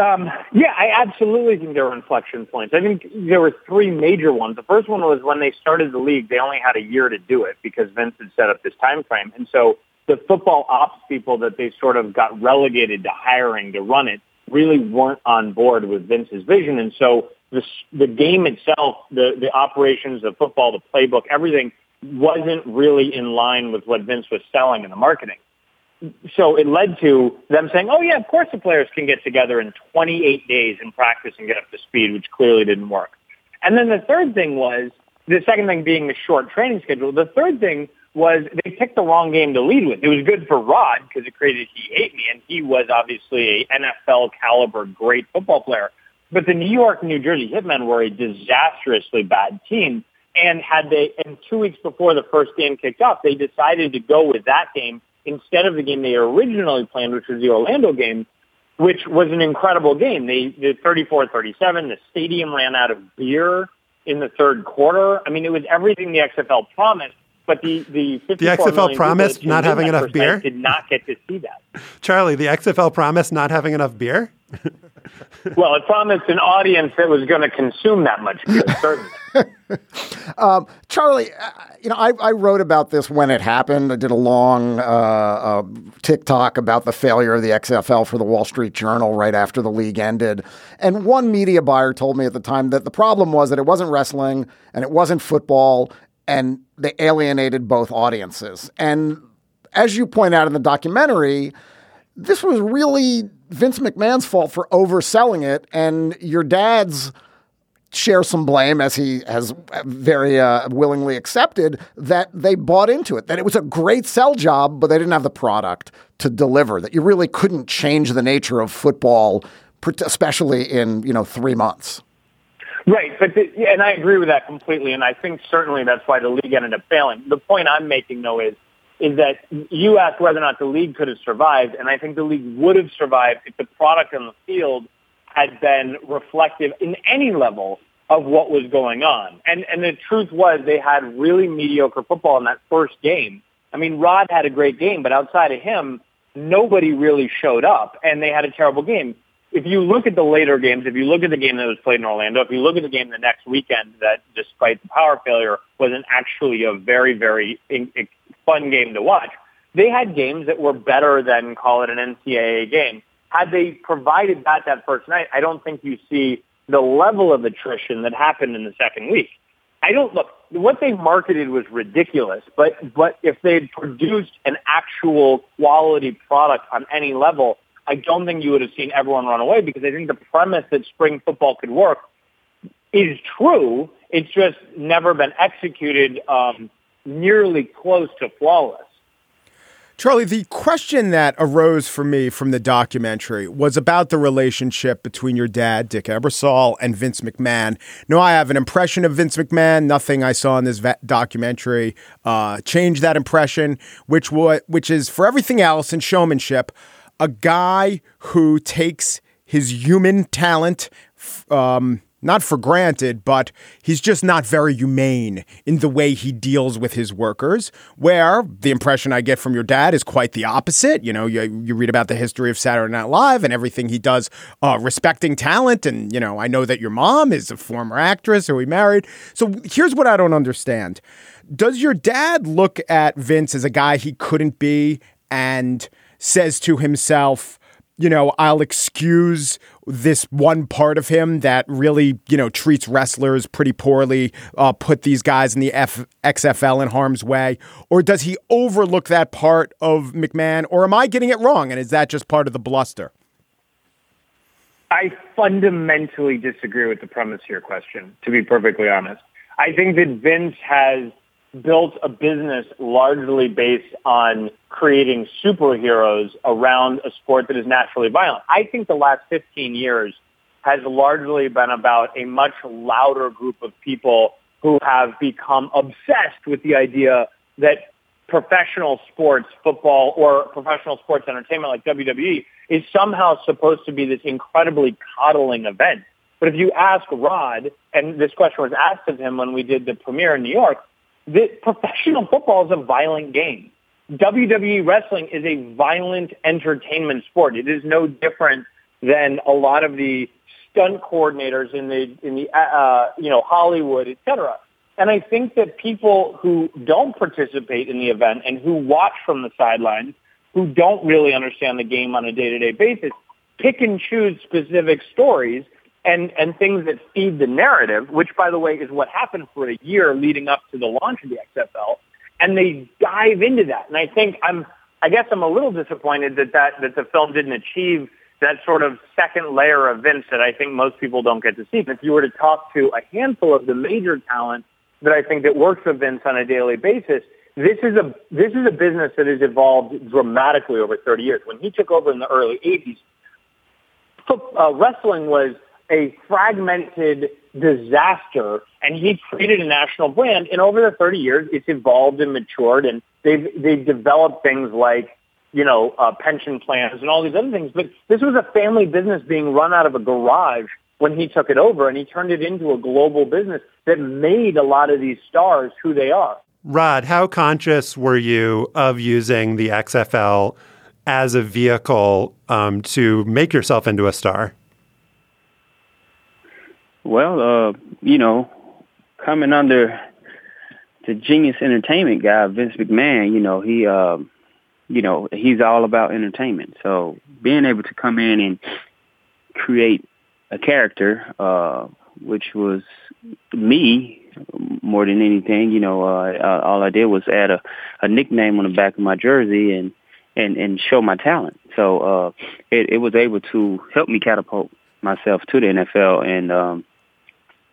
J: Um, yeah, I absolutely think there were inflection points. I think there were three major ones. The first one was when they started the league, they only had a year to do it because Vince had set up this time frame. And so the football ops people that they sort of got relegated to hiring to run it really weren't on board with Vince's vision. And so the, the game itself, the, the operations of football, the playbook, everything wasn't really in line with what Vince was selling in the marketing so it led to them saying, oh yeah, of course the players can get together in 28 days and practice and get up to speed, which clearly didn't work. And then the third thing was, the second thing being the short training schedule. The third thing was they picked the wrong game to lead with. It was good for Rod because it created He Hate Me, and he was obviously a NFL caliber great football player. But the New York, New Jersey Hitmen were a disastrously bad team. And had they, and two weeks before the first game kicked off, they decided to go with that game instead of the game they originally planned, which was the Orlando game, which was an incredible game. They did 34-37. The stadium ran out of beer in the third quarter. I mean, it was everything the XFL promised. But the the,
B: the XFL promised not having enough beer.
J: Did not get to see that.
B: Charlie, the XFL promised not having enough beer.
J: well, it promised an audience that was going to consume that much beer, certainly.
D: Um, Charlie, uh, you know, I, I, wrote about this when it happened. I did a long uh, uh, tick-tock about the failure of the XFL for the Wall Street Journal right after the league ended. And one media buyer told me at the time that the problem was that it wasn't wrestling and it wasn't football, and they alienated both audiences. And as you point out in the documentary, this was really Vince McMahon's fault for overselling it, and your dad's share some blame, as he has very uh, willingly accepted, that they bought into it, that it was a great sell job, but they didn't have the product to deliver, that you really couldn't change the nature of football, especially in, you know, three months.
J: Right, but the, and I agree with that completely, and I think certainly that's why the league ended up failing. The point I'm making, though, is is that you asked whether or not the league could have survived, and I think the league would have survived if the product on the field – had been reflective in any level of what was going on. And and the truth was they had really mediocre football in that first game. I mean, Rod had a great game, but outside of him, nobody really showed up, and they had a terrible game. If you look at the later games, if you look at the game that was played in Orlando, if you look at the game the next weekend that, despite the power failure, was an actually a very, very in, in, fun game to watch, they had games that were better than, call it an NCAA game had they provided that that first night, I don't think you see the level of attrition that happened in the second week. I don't look what they marketed was ridiculous, but but if they had produced an actual quality product on any level, I don't think you would have seen everyone run away because I think the premise that spring football could work is true. It's just never been executed um, nearly close to flawless.
E: Charlie, the question that arose for me from the documentary was about the relationship between your dad, Dick Ebersol, and Vince McMahon. Now, I have an impression of Vince McMahon. Nothing I saw in this documentary uh, changed that impression, which, which is, for everything else in showmanship, a guy who takes his human talent. Um, not for granted, but he's just not very humane in the way he deals with his workers. Where the impression I get from your dad is quite the opposite. You know, you, you read about the history of Saturday Night Live and everything he does, uh, respecting talent. And, you know, I know that your mom is a former actress who we married. So here's what I don't understand Does your dad look at Vince as a guy he couldn't be and says to himself, you know, I'll excuse this one part of him that really, you know, treats wrestlers pretty poorly, uh, put these guys in the F- XFL in harm's way? Or does he overlook that part of McMahon? Or am I getting it wrong? And is that just part of the bluster?
J: I fundamentally disagree with the premise of your question, to be perfectly honest. I think that Vince has built a business largely based on creating superheroes around a sport that is naturally violent. I think the last 15 years has largely been about a much louder group of people who have become obsessed with the idea that professional sports, football, or professional sports entertainment like WWE is somehow supposed to be this incredibly coddling event. But if you ask Rod, and this question was asked of him when we did the premiere in New York, professional football is a violent game. WWE wrestling is a violent entertainment sport. It is no different than a lot of the stunt coordinators in the in the uh, you know Hollywood, et cetera. And I think that people who don't participate in the event and who watch from the sidelines, who don't really understand the game on a day-to-day basis, pick and choose specific stories and, and things that feed the narrative, which by the way is what happened for a year leading up to the launch of the XFL. And they dive into that. And I think I'm, I guess I'm a little disappointed that that, that the film didn't achieve that sort of second layer of Vince that I think most people don't get to see. If you were to talk to a handful of the major talent that I think that works with Vince on a daily basis, this is a this is a business that has evolved dramatically over 30 years. When he took over in the early 80s, uh, wrestling was a fragmented disaster and he created a national brand. And over the 30 years it's evolved and matured and they've they've developed things like you know uh, pension plans and all these other things. But this was a family business being run out of a garage when he took it over and he turned it into a global business that made a lot of these stars who they are.
B: Rod how conscious were you of using the XFL as a vehicle um, to make yourself into a star
K: well, uh, you know, coming under the genius entertainment guy, Vince McMahon, you know, he, uh, you know, he's all about entertainment. So being able to come in and create a character, uh, which was me more than anything, you know, uh, all I did was add a, a nickname on the back of my jersey and, and, and show my talent. So, uh, it, it was able to help me catapult myself to the NFL. And, um,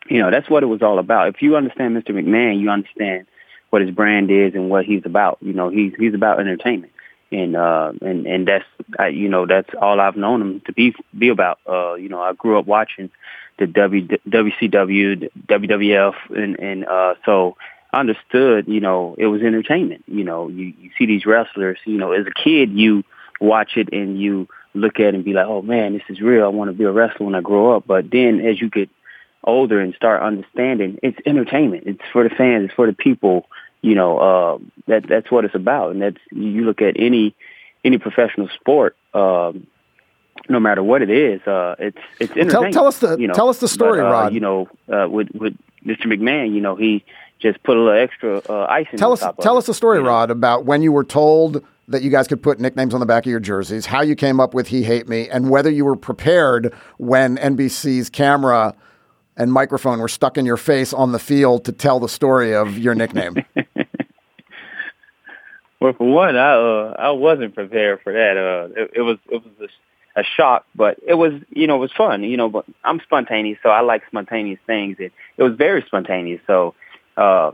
K: you know, that's what it was all about. If you understand Mr. McMahon, you understand what his brand is and what he's about. You know, he's he's about entertainment, and uh, and and that's I, you know that's all I've known him to be be about. Uh, you know, I grew up watching the w, WCW, WWF, and and uh, so I understood. You know, it was entertainment. You know, you you see these wrestlers. You know, as a kid, you watch it and you look at it and be like, oh man, this is real. I want to be a wrestler when I grow up. But then as you get older and start understanding it's entertainment. It's for the fans. It's for the people. You know, uh, that that's what it's about. And that's you look at any any professional sport. Um, no matter what it is, uh, it's it's entertaining.
D: Tell, tell us the
K: you know?
D: tell us the story,
K: but, uh,
D: Rod.
K: You know, uh, with with Mr. McMahon, you know, he just put a little extra uh, icing.
D: Tell
K: on
D: us tell us the story, Rod, about when you were told that you guys could put nicknames on the back of your jerseys, how you came up with "He Hate Me," and whether you were prepared when NBC's camera and microphone were stuck in your face on the field to tell the story of your nickname?
K: well, for one, I uh, I wasn't prepared for that. Uh, it, it was it was a, a shock, but it was you know it was fun. You know, but I'm spontaneous, so I like spontaneous things. It it was very spontaneous. So, uh,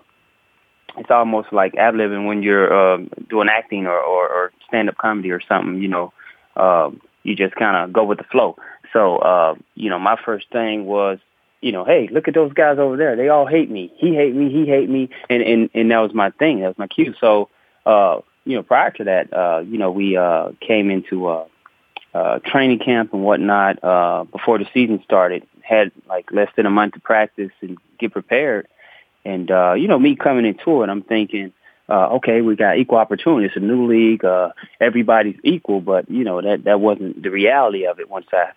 K: it's almost like ad libbing when you're uh, doing acting or, or, or stand up comedy or something. You know, uh, you just kind of go with the flow. So, uh, you know, my first thing was, you know, hey, look at those guys over there. They all hate me. He hate me. He hate me. And and and that was my thing. That was my cue. So, uh, you know, prior to that, uh, you know, we uh, came into uh, uh, training camp and whatnot uh, before the season started. Had like less than a month to practice and get prepared. And uh, you know, me coming into it, I'm thinking, uh, okay, we got equal opportunity. It's a new league. Uh, everybody's equal, but you know that that wasn't the reality of it. Once I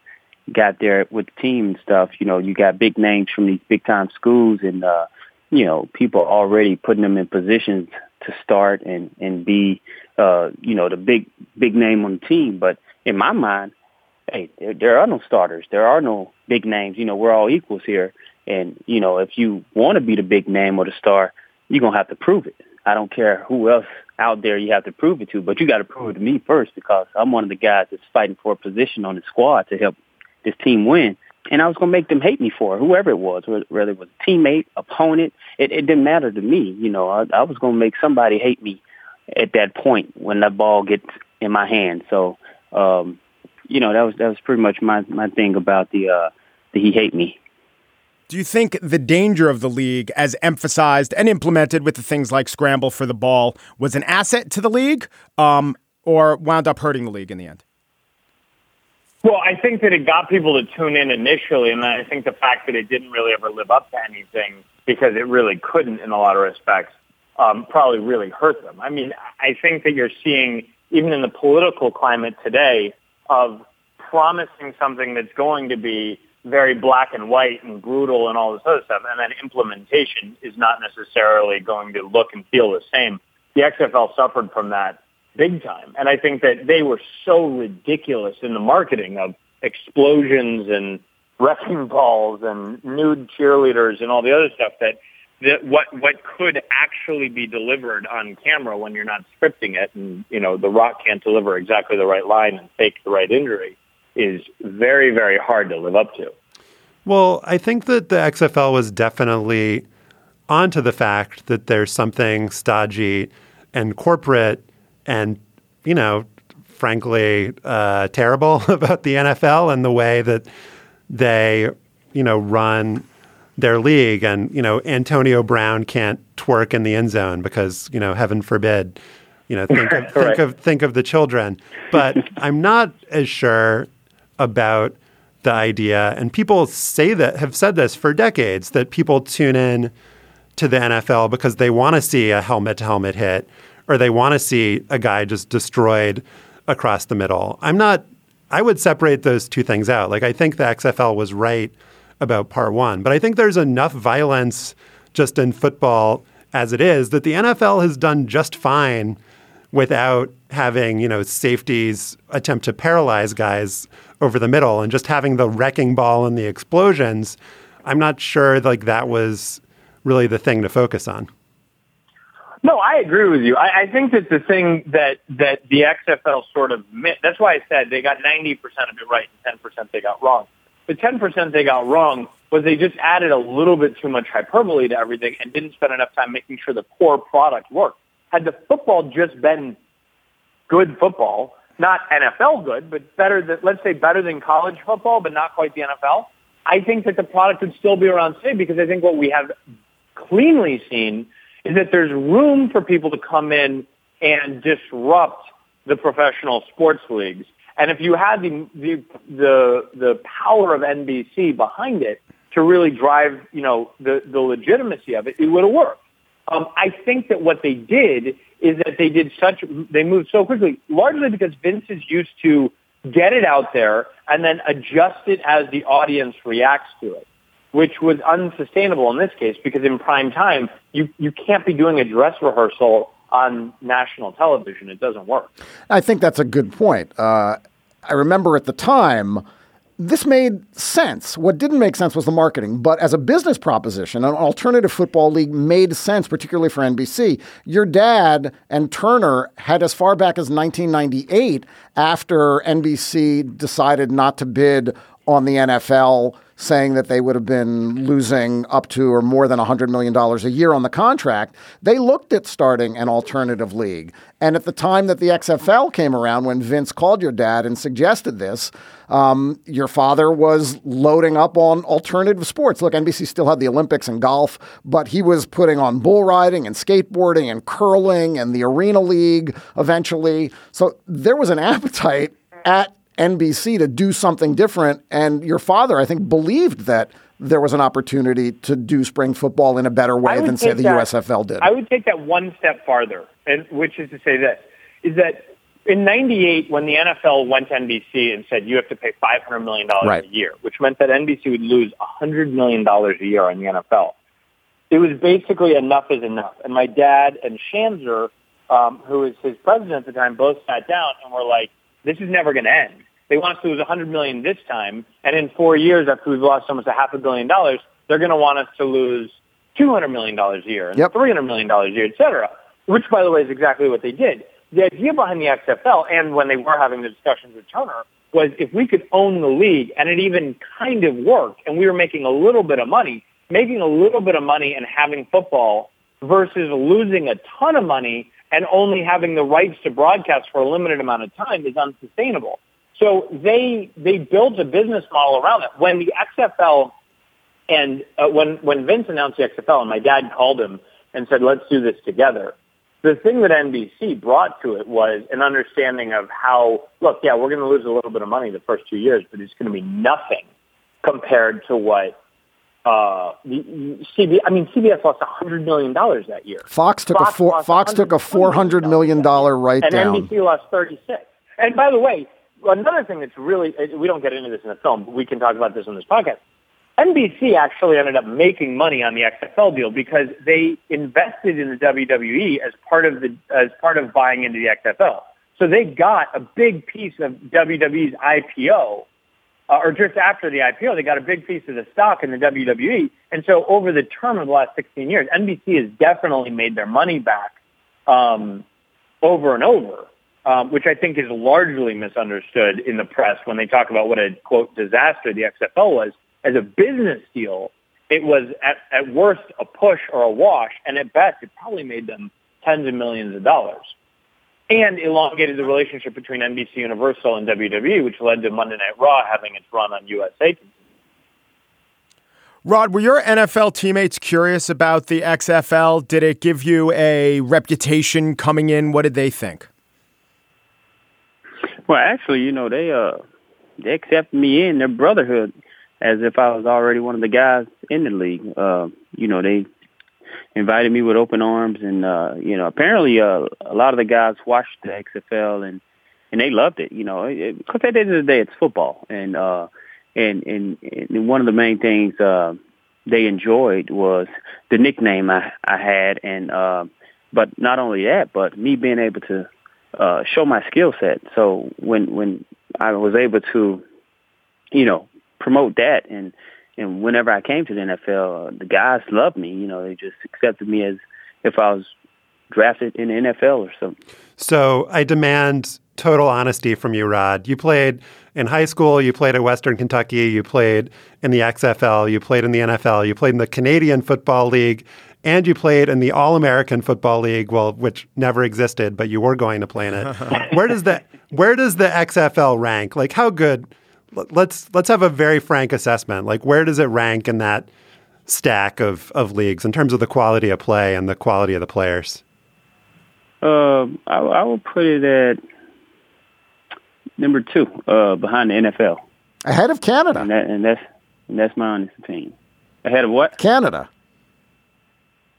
K: got there with the team stuff, you know, you got big names from these big time schools, and uh, you know, people already putting them in positions to start and and be, uh, you know, the big big name on the team. But in my mind, hey, there, there are no starters. There are no big names. You know, we're all equals here. And, you know, if you want to be the big name or the star, you're going to have to prove it. I don't care who else out there you have to prove it to, but you got to prove it to me first because I'm one of the guys that's fighting for a position on the squad to help this team win. And I was going to make them hate me for it, whoever it was, whether it was a teammate, opponent. It, it didn't matter to me. You know, I, I was going to make somebody hate me at that point when that ball gets in my hand. So, um, you know, that was that was pretty much my my thing about the uh, the he hate me.
E: Do you think the danger of the league, as emphasized and implemented with the things like scramble for the ball, was an asset to the league, um, or wound up hurting the league in the end?
J: Well, I think that it got people to tune in initially, and I think the fact that it didn't really ever live up to anything because it really couldn't in a lot of respects um, probably really hurt them. I mean, I think that you're seeing even in the political climate today of promising something that's going to be very black and white and brutal and all this other stuff, and then implementation is not necessarily going to look and feel the same. The XFL suffered from that big time, and I think that they were so ridiculous in the marketing of explosions and wrecking balls and nude cheerleaders and all the other stuff that that what what could actually be delivered on camera when you're not scripting it and you know the rock can't deliver exactly the right line and fake the right injury is very, very hard to live up to.
B: Well, I think that the XFL was definitely onto the fact that there's something stodgy and corporate and, you know, frankly, uh, terrible about the NFL and the way that they, you know, run their league. And, you know, Antonio Brown can't twerk in the end zone because, you know, heaven forbid, you know, think of, think right. of, think of the children. But I'm not as sure about the idea. And people say that, have said this for decades, that people tune in to the NFL because they want to see a helmet to helmet hit or they want to see a guy just destroyed across the middle. I'm not, I would separate those two things out. Like, I think the XFL was right about part one, but I think there's enough violence just in football as it is that the NFL has done just fine without having, you know, safeties attempt to paralyze guys over the middle and just having the wrecking ball and the explosions. I'm not sure like that was really the thing to focus on.
J: No, I agree with you. I, I think that the thing that that the XFL sort of missed, that's why I said they got 90% of it right and 10% they got wrong. The 10% they got wrong was they just added a little bit too much hyperbole to everything and didn't spend enough time making sure the core product worked. Had the football just been good football, not NFL good, but better than, let's say better than college football, but not quite the NFL, I think that the product would still be around today because I think what we have cleanly seen is that there's room for people to come in and disrupt the professional sports leagues. And if you had the, the, the, the power of NBC behind it to really drive, you know, the, the legitimacy of it, it would have worked. Um, I think that what they did is that they did such, they moved so quickly, largely because Vince is used to get it out there and then adjust it as the audience reacts to it, which was unsustainable in this case because in prime time, you, you can't be doing a dress rehearsal on national television. It doesn't work.
D: I think that's a good point. Uh, I remember at the time, this made sense. What didn't make sense was the marketing. But as a business proposition, an alternative football league made sense, particularly for NBC. Your dad and Turner had as far back as 1998, after NBC decided not to bid on the NFL saying that they would have been losing up to or more than $100 million a year on the contract, they looked at starting an alternative league. And at the time that the XFL came around, when Vince called your dad and suggested this, um, your father was loading up on alternative sports. Look, NBC still had the Olympics and golf, but he was putting on bull riding and skateboarding and curling and the Arena League eventually. So there was an appetite at NBC to do something different. And your father, I think, believed that there was an opportunity to do spring football in a better way than, say, the
J: that,
D: USFL did.
J: I would take that one step farther, and which is to say this, is that in 98, when the NFL went to NBC and said you have to pay $500 million
D: right.
J: a year, which meant that NBC would lose $100 million a year on the NFL, it was basically enough is enough. And my dad and Schanzer, um, who was his president at the time, both sat down and were like, this is never going to end. They want us to lose 100 million this time, and in four years after we've lost almost a half a billion dollars, they're going to want us to lose 200 million dollars a year and
D: yep.
J: 300 million dollars a year, et cetera. Which, by the way, is exactly what they did. The idea behind the XFL, and when they were having the discussions with Turner, was if we could own the league, and it even kind of worked, and we were making a little bit of money, making a little bit of money and having football versus losing a ton of money and only having the rights to broadcast for a limited amount of time is unsustainable. So they they built a business model around it. When the XFL and uh, when when Vince announced the XFL, and my dad called him and said, "Let's do this together." The thing that NBC brought to it was an understanding of how, look, yeah, we're going to lose a little bit of money the first two years, but it's going to be nothing compared to what uh, CBS, I mean, CBS lost hundred million dollars that year.
D: Fox took
J: Fox
D: a four, Fox took a four hundred million dollar write
J: and
D: down,
J: NBC lost thirty six. And by the way, another thing that's really we don't get into this in the film, but we can talk about this on this podcast. NBC actually ended up making money on the XFL deal because they invested in the WWE as part of the as part of buying into the XFL. So they got a big piece of WWE's IPO uh, or just after the IPO, they got a big piece of the stock in the WWE. And so over the term of the last 16 years, NBC has definitely made their money back um, over and over, um, which I think is largely misunderstood in the press when they talk about what a, quote, disaster the XFL was. As a business deal, it was at, at worst a push or a wash, and at best it probably made them tens of millions of dollars and elongated the relationship between NBC Universal and WWE, which led to Monday Night Raw having its run on USA.
E: Rod, were your NFL teammates curious about the XFL? Did it give you a reputation coming in? What did they think?
K: Well, actually, you know, they uh they accepted me in their brotherhood as if I was already one of the guys in the league. Uh, you know, they invited me with open arms, and uh, you know, apparently uh, a lot of the guys watched the XFL and and they loved it. You know, because at the end of the day, it's football, and uh, and and and one of the main things uh, they enjoyed was the nickname I I had, and uh, but not only that, but me being able to uh, show my skill set. So when when I was able to, you know, promote that and and whenever I came to the NFL, uh, the guys loved me. You know, they just accepted me as if I was drafted in the NFL or something.
B: So I demand total honesty from you, Rod. You played in high school, you played at Western Kentucky, you played in the XFL, you played in the NFL, you played in the Canadian Football League, and you played in the All American Football League, well, which never existed, but you were going to play in it. where does the where does the XFL rank? Like how good let's let's have a very frank assessment. Like where does it rank in that stack of of leagues in terms of the quality of play and the quality of the players?
K: Uh, I, I would put it at number two, uh, behind the NFL,
D: ahead of Canada,
K: and, that, and that's and that's my honest opinion. Ahead of what?
D: Canada.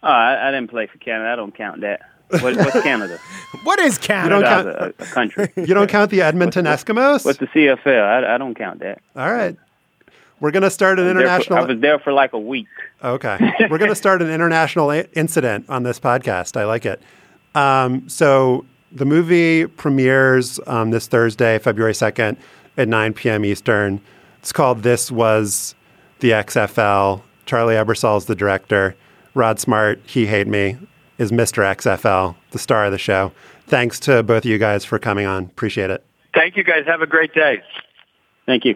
K: Oh, I, I didn't play for Canada. I don't count that. What, what's Canada?
E: what is Canada?
B: You don't count
K: a, a country.
B: You don't count the Edmonton
K: what's
B: Eskimos.
K: What's the CFL? I, I don't count that.
B: All right. We're going to start an
K: I
B: international.
K: For, I was there for like a week.
B: Okay. We're going to start an international incident on this podcast. I like it. Um, so the movie premieres um, this Thursday, February 2nd at 9 p.m. Eastern. It's called This Was the XFL. Charlie Ebersol is the director. Rod Smart, He Hate Me, is Mr. XFL, the star of the show. Thanks to both of you guys for coming on. Appreciate it.
J: Thank you guys. Have a great day.
K: Thank you.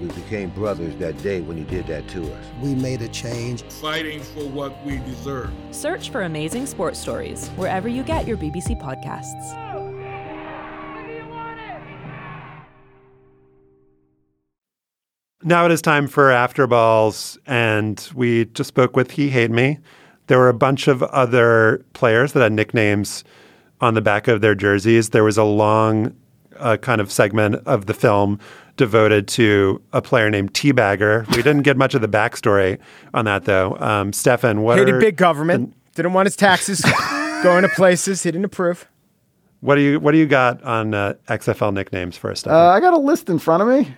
L: We became brothers that day when he did that to us.
M: We made a change.
N: Fighting for what we deserve.
O: Search for Amazing Sports Stories wherever you get your BBC podcasts.
B: Now it is time for After Balls, and we just spoke with He Hate Me. There were a bunch of other players that had nicknames on the back of their jerseys. There was a long uh, kind of segment of the film devoted to a player named Teabagger. We didn't get much of the backstory on that, though. Um, Stefan, what
E: hated
B: are,
E: big government? The, didn't want his taxes going to places he didn't approve.
B: What do you What do you got on uh, XFL nicknames for us, Stefan?
D: Uh, I got a list in front of me.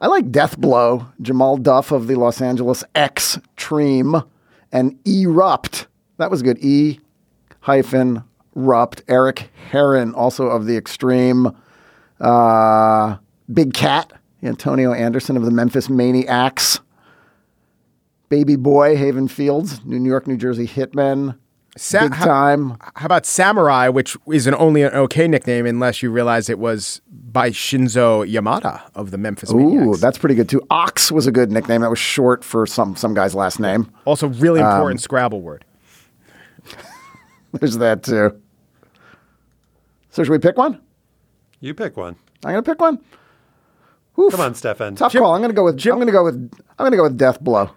D: I like Death Blow, Jamal Duff of the Los Angeles X Tream, and Erupt. That was good. E hyphen Rupt. Eric Heron, also of the Xtreme. Uh, Big Cat, Antonio Anderson of the Memphis Maniacs. Baby Boy, Haven Fields, New York, New Jersey Hitmen. Sa- Big time.
E: How, how, about Samurai, which is an only an okay nickname unless you realize it was by Shinzo Yamada of the Memphis
D: Ooh,
E: Maniacs.
D: that's pretty good too. Ox was a good nickname. That was short for some some guy's last name.
E: Also, really important um, Scrabble word.
D: There's that too. So should we pick one?
B: You pick one.
D: I'm gonna pick one.
B: Oof. Come on, Stefan.
D: Tough Jim, call. I'm gonna go with. Jim, I'm gonna go with. I'm gonna go with Death Blow.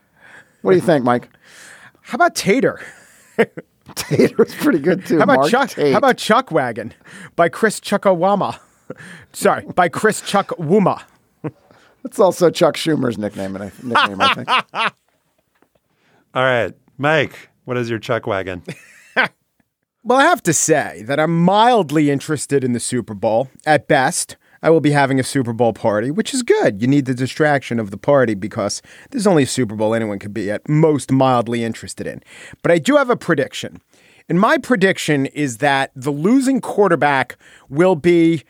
D: What do you think, Mike?
E: How about Tater?
D: Tater's pretty good too.
E: How about
D: Mark
E: Chuck?
D: Tate.
E: How about Chuck Wagon by Chris Chuckawama? Sorry, by Chris Chuck Wuma.
D: That's also Chuck Schumer's nickname. And I nickname I think.
B: All right, Mike. What is your Chuck Wagon?
E: well, I have to say that I'm mildly interested in the Super Bowl at best. I will be having a Super Bowl party, which is good. You need the distraction of the party because there's only a Super Bowl anyone could be at most mildly interested in. But I do have a prediction. And my prediction is that the losing quarterback will be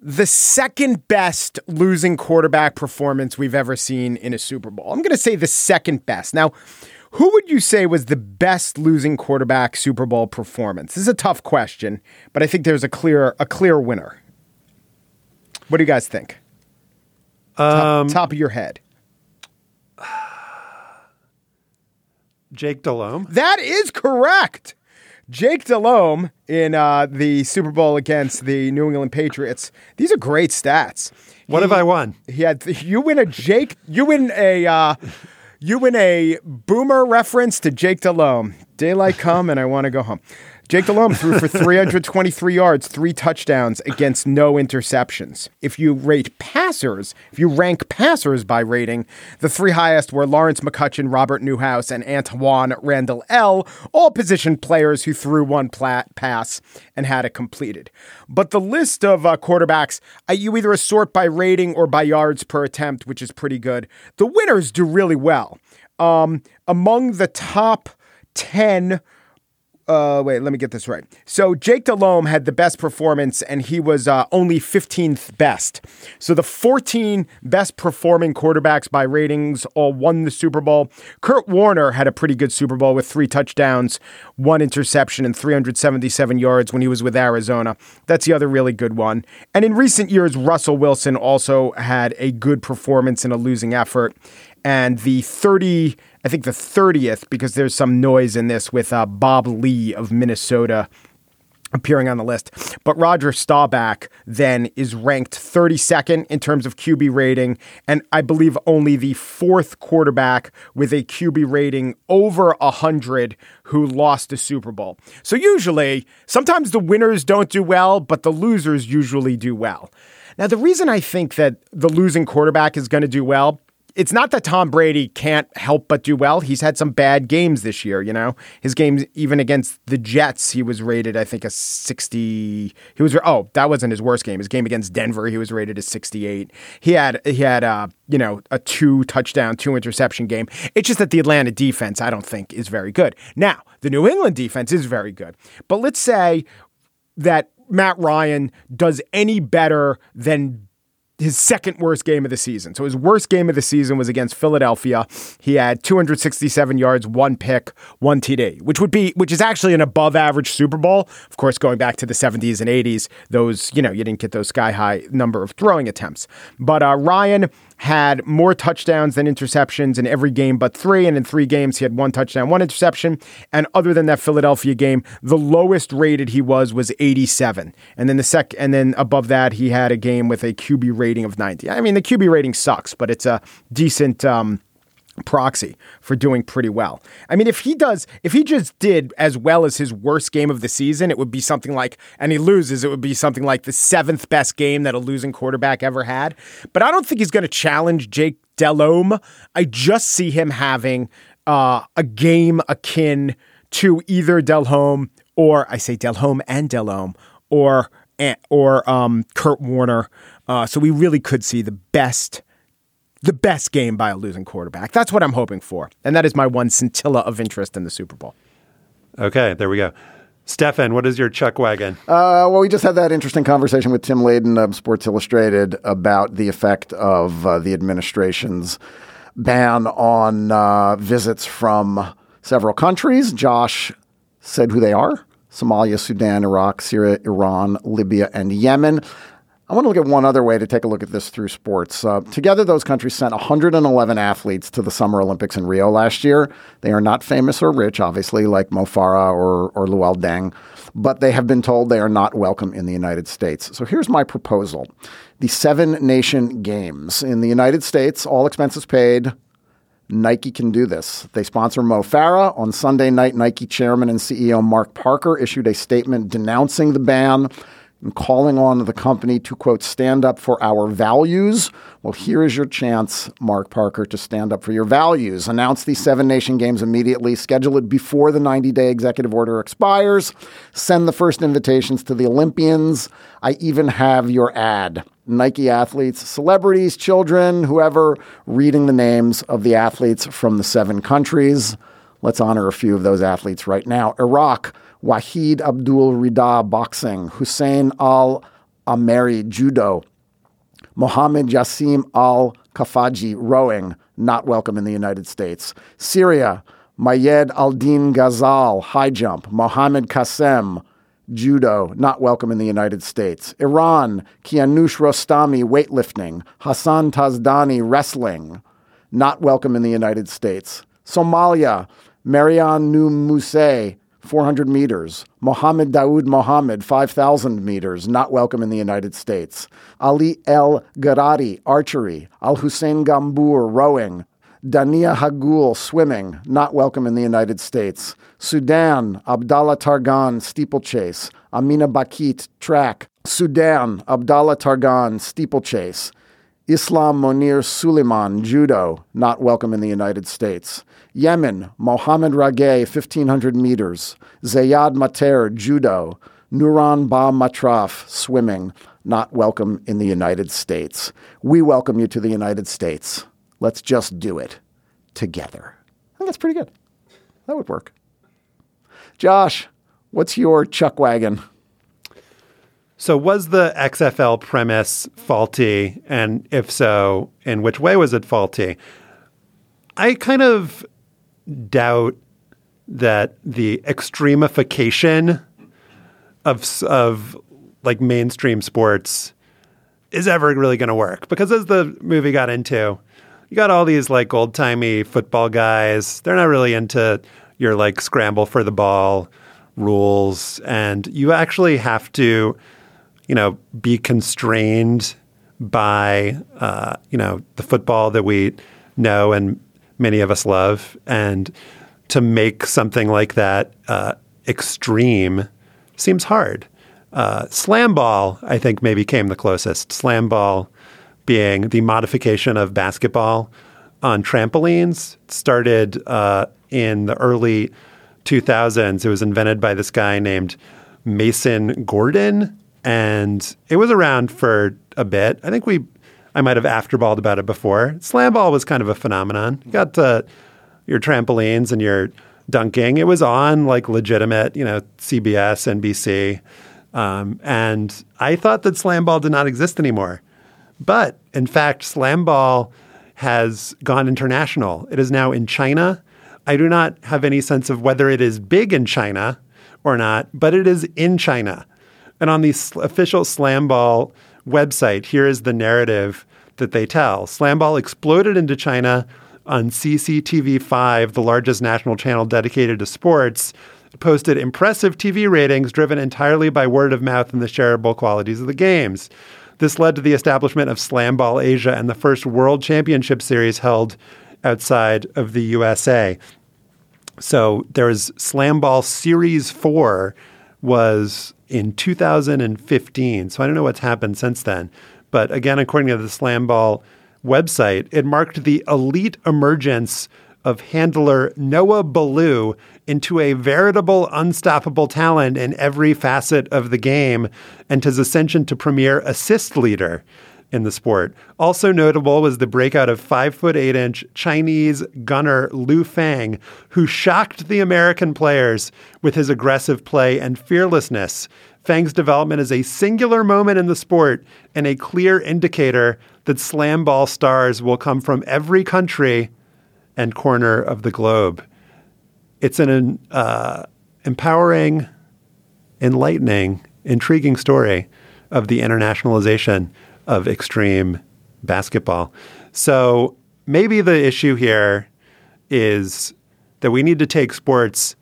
E: the second best losing quarterback performance we've ever seen in a Super Bowl. I'm going to say the second best. Now, who would you say was the best losing quarterback Super Bowl performance? This is a tough question, but I think there's a clear a clear winner. What do you guys think?
B: Um,
E: top, top of your head.
B: Jake Delhomme.
E: That is correct. Jake Delhomme in uh, the Super Bowl against the New England Patriots. These are great stats.
B: What
E: he,
B: have I won?
E: He had you win a Jake. You win a. Uh, you win a boomer reference to Jake Delhomme. Daylight come and I want to go home. Jake Delhomme threw for 323 yards, three touchdowns against no interceptions. If you rate passers, if you rank passers by rating, the three highest were Lawrence McCutcheon, Robert Newhouse, and Antwaan Randle El., all position players who threw one plat- pass and had it completed. But the list of uh, quarterbacks, uh, you either assort by rating or by yards per attempt, which is pretty good. The winners do really well. Um, among the top 10 uh, wait, let me get this right. So Jake Delhomme had the best performance, and he was uh, only 15th best. So the 14 best performing quarterbacks by ratings all won the Super Bowl. Kurt Warner had a pretty good Super Bowl with three touchdowns, one interception, and 377 yards when he was with Arizona. That's the other really good one. And in recent years, Russell Wilson also had a good performance in a losing effort. And the 30 I think the 30th, because there's some noise in this with uh, Bob Lee of Minnesota appearing on the list. But Roger Staubach then is ranked 32nd in terms of QB rating, and I believe only the fourth quarterback with a QB rating over 100 who lost a Super Bowl. So usually, sometimes the winners don't do well, but the losers usually do well. Now, the reason I think that the losing quarterback is going to do well it's not that Tom Brady can't help but do well. He's had some bad games this year, you know. His games even against the Jets, he was rated I think a 60. He was oh, that wasn't his worst game. His game against Denver, he was rated a 68. He had he had uh, you know, a two touchdown, two interception game. It's just that the Atlanta defense I don't think is very good. Now, the New England defense is very good. But let's say that Matt Ryan does any better than his second worst game of the season. So his worst game of the season was against Philadelphia. He had 267 yards, one pick, one TD, which would be which is actually an above average Super Bowl. Of course, going back to the 70s and 80s, those, you know, you didn't get those sky high number of throwing attempts. But uh, Ryan had more touchdowns than interceptions in every game but three. And in three games, he had one touchdown, one interception. And other than that Philadelphia game, the lowest rated he was was 87. And then the sec, and then above that, he had a game with a QB rating of 90. I mean, the QB rating sucks, but it's a decent. Um, proxy for doing pretty well. I mean, if he does, if he just did as well as his worst game of the season, it would be something like, and he loses, it would be something like the seventh best game that a losing quarterback ever had. But I don't think he's going to challenge Jake Delhomme. I just see him having uh, a game akin to either Delhomme or I say Delhomme and Delhomme or or um, Kurt Warner. Uh, so we really could see the best the best game by a losing quarterback. That's what I'm hoping for. And that is my one scintilla of interest in the Super Bowl.
B: Okay, there we go. Stefan, what is your chuck wagon?
D: Uh, well, we just had that interesting conversation with Tim Layden of Sports Illustrated about the effect of uh, the administration's ban on uh, visits from several countries. Josh said who they are Somalia, Sudan, Iraq, Syria, Iran, Libya, and Yemen. I want to look at one other way to take a look at this through sports. Uh, together, those countries sent 111 athletes to the Summer Olympics in Rio last year. They are not famous or rich, obviously, like Mo Farah or, or Luol Deng, but they have been told they are not welcome in the United States. So here's my proposal the Seven Nation Games. In the United States, all expenses paid. Nike can do this. They sponsor Mo Farah. On Sunday night, Nike chairman and CEO Mark Parker issued a statement denouncing the ban and calling on the company to, quote, stand up for our values. Well, here is your chance, Mark Parker, to stand up for your values. Announce these seven nation games immediately. Schedule it before the 90 day executive order expires. Send the first invitations to the Olympians. I even have your ad. Nike athletes, celebrities, children, whoever, reading the names of the athletes from the seven countries. Let's honor a few of those athletes right now. Iraq, Wahid Abdul Rida boxing, Hussein Al Ameri judo, Mohammed Yassim Al Kafaji rowing, not welcome in the United States. Syria, Mayed Al Din Ghazal high jump, Mohammed Kasem judo, not welcome in the United States. Iran, Kianush Rostami weightlifting, Hassan Yazdani wrestling, not welcome in the United States. Somalia, Marianne Muse 400 meters. Mohammed Daoud Mohammed, 5,000 meters, not welcome in the United States. Ali El Garari, archery. Al Hussein Gambour, rowing. Dania Hagul, swimming, not welcome in the United States. Sudan, Abdallah Targan, steeplechase. Amina Bakit, track. Sudan, Abdallah Targan, steeplechase. Islam Monir Suleiman, judo, not welcome in the United States. Yemen, Mohammed Rageh, 1500 meters. Zayad Mater, judo. Nuran Ba Matraf, swimming, not welcome in the United States. We welcome you to the United States. Let's just do it together. I think that's pretty good. That would work. Josh, what's your chuck wagon?
B: So, was the XFL premise faulty? And if so, in which way was it faulty? I kind of doubt that the extremification of of like mainstream sports is ever really going to work because as the movie got into you got all these like old timey football guys they're not really into your like scramble for the ball rules and you actually have to you know be constrained by uh, you know the football that we know and many of us love. And to make something like that uh, extreme seems hard. Uh, slam ball, I think, maybe came the closest. Slam ball being the modification of basketball on trampolines started uh, in the early 2000s. It was invented by this guy named Mason Gordon, and it was around for a bit. I think we I might have afterballed about it before. Slam ball was kind of a phenomenon. You got uh, your trampolines and your dunking. It was on like legitimate, you know, CBS, NBC. Um, and I thought that slam ball did not exist anymore. But in fact, slam ball has gone international. It is now in China. I do not have any sense of whether it is big in China or not, but it is in China. And on the official slam ball website, here is the narrative that they tell. Slam ball exploded into China on CCTV5, the largest national channel dedicated to sports, posted impressive TV ratings driven entirely by word of mouth and the shareable qualities of the games. This led to the establishment of Slam Ball Asia and the first World Championship Series held outside of the USA. So there is Slam Ball Series 4 was in 2015. So I don't know what's happened since then. But again, according to the Slam Ball website, it marked the elite emergence of handler Noah Baloo into a veritable unstoppable talent in every facet of the game and his ascension to premier assist leader in the sport. Also notable was the breakout of five foot eight inch Chinese gunner Liu Fang, who shocked the American players with his aggressive play and fearlessness. Fang's development is a singular moment in the sport and a clear indicator that slam ball stars will come from every country and corner of the globe. It's an uh, empowering, enlightening, intriguing story of the internationalization of extreme basketball. So maybe the issue here is that we need to take sports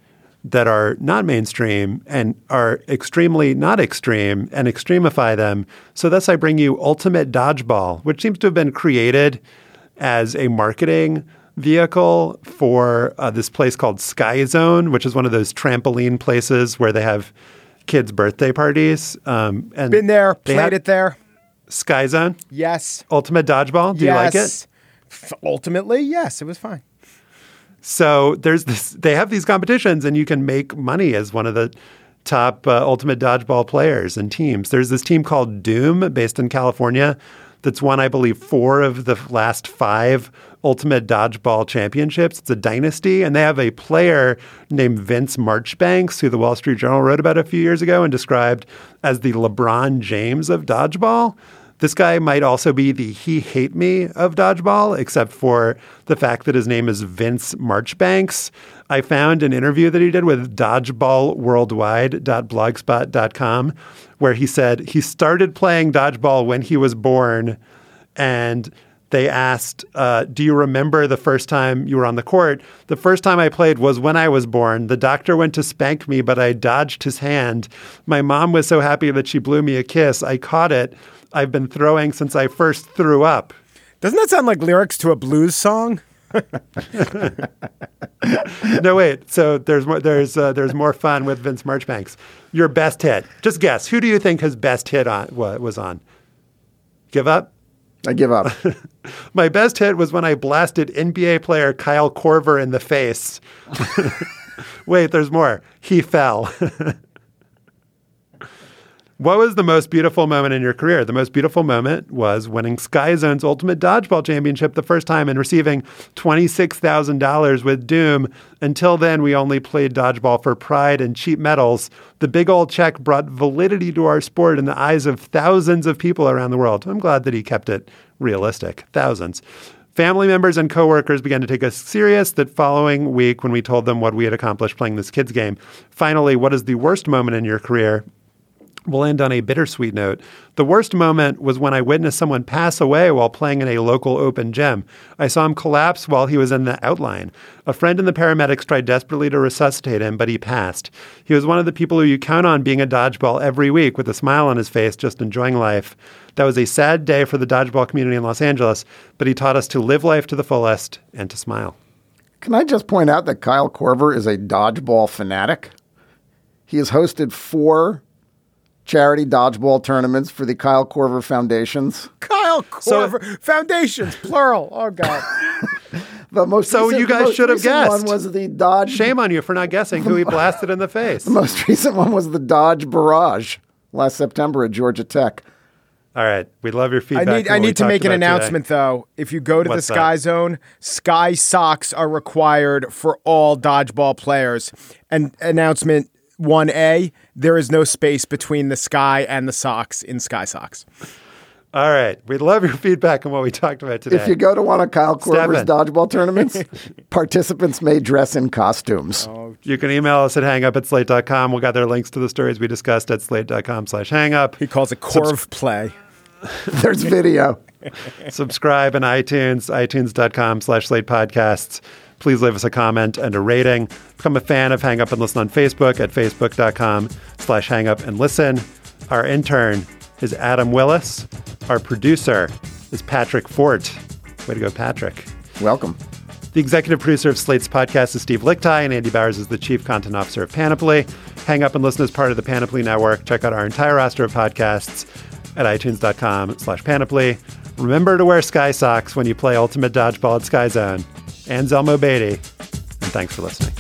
B: that are not mainstream and are extremely not extreme and extremify them. So thus I bring you Ultimate Dodgeball, which seems to have been created as a marketing vehicle for uh, this place called Sky Zone, which is one of those trampoline places where they have kids' birthday parties. Um, and
E: Been there, played it there.
B: Sky Zone?
E: Yes.
B: Ultimate Dodgeball? Do you like it?
E: Ultimately, yes, it was fine.
B: So there's this. They have these competitions, and you can make money as one of the top uh, ultimate dodgeball players and teams. There's this team called Doom, based in California, that's won, I believe, four of the last five ultimate dodgeball championships. It's a dynasty, and they have a player named Vince Marchbanks, who the Wall Street Journal wrote about a few years ago and described as the LeBron James of dodgeball. This guy might also be the he hate me of dodgeball, except for the fact that his name is Vince Marchbanks. I found an interview that he did with dodgeballworldwide.blogspot.com where he said he started playing dodgeball when he was born and they asked, uh, Do you remember the first time you were on the court? The first time I played was when I was born. The doctor went to spank me, but I dodged his hand. My mom was so happy that she blew me a kiss. I caught it. I've been throwing since I first threw up.
E: Doesn't that sound like lyrics to a blues song?
B: no, wait. So there's more. There's uh, there's more fun with Vince Marchbanks. Your best hit. Just guess. Who do you think his best hit on was on? Give up.
D: I give up.
B: My best hit was when I blasted NBA player Kyle Korver in the face. Wait, there's more. He fell. What was the most beautiful moment in your career? The most beautiful moment was winning Sky Zone's Ultimate Dodgeball Championship the first time and receiving $26,000 with Doom. Until then, we only played dodgeball for pride and cheap medals. The big old check brought validity to our sport in the eyes of thousands of people around the world. I'm glad that he kept it realistic. Thousands. Family members and coworkers began to take us serious that following week when we told them what we had accomplished playing this kids game. Finally, what is the worst moment in your career? We'll end on a bittersweet note. The worst moment was when I witnessed someone pass away while playing in a local open gym. I saw him collapse while he was in the outline. A friend and the paramedics tried desperately to resuscitate him, but he passed. He was one of the people who you count on being a dodgeball every week with a smile on his face, just enjoying life. That was a sad day for the dodgeball community in Los Angeles, but he taught us to live life to the fullest and to smile.
D: Can I just point out that Kyle Korver is a dodgeball fanatic? He has hosted four charity dodgeball tournaments for the Kyle Korver Foundations.
E: Kyle Korver so, Foundations, plural. Oh God.
D: the most
B: so
D: recent,
B: you guys should have guessed.
D: One was the Dodge.
B: Shame on you for not guessing who he blasted in the face.
D: The most recent one was the Dodge Barrage last September at Georgia Tech.
B: All right, we love your feedback.
E: I need, I need to make an announcement
B: today.
E: though. If you go to
B: What's
E: the Sky
B: that?
E: Zone, Sky socks are required for all dodgeball players. And announcement 1A, there is no space between the sky and the socks in Sky Socks.
B: All right. we'd love your feedback on what we talked about today.
D: If you go to one of Kyle Korver's dodgeball tournaments, participants may dress in costumes.
B: Oh, you can email us at hangup at slate.com. We'll gather links to the stories we discussed at slate.com slash hangup.
E: He calls it Corv play.
D: There's video.
B: Subscribe in iTunes, itunes.com slash slate podcasts. Please leave us a comment and a rating. Become a fan of Hang Up and Listen on Facebook at facebook.com slash hang up and listen. Our intern is Adam Willis. Our producer is Patrick Fort. Way to go, Patrick.
D: Welcome.
B: The executive producer of Slate's podcast is Steve Lickteig, and Andy Bowers is the chief content officer of Panoply. Hang up and listen as part of the Panoply Network. Check out our entire roster of podcasts at itunes.com slash panoply. Remember to wear sky socks when you play Ultimate Dodgeball at Sky Zone. And Zelmo Beaty. And thanks for listening.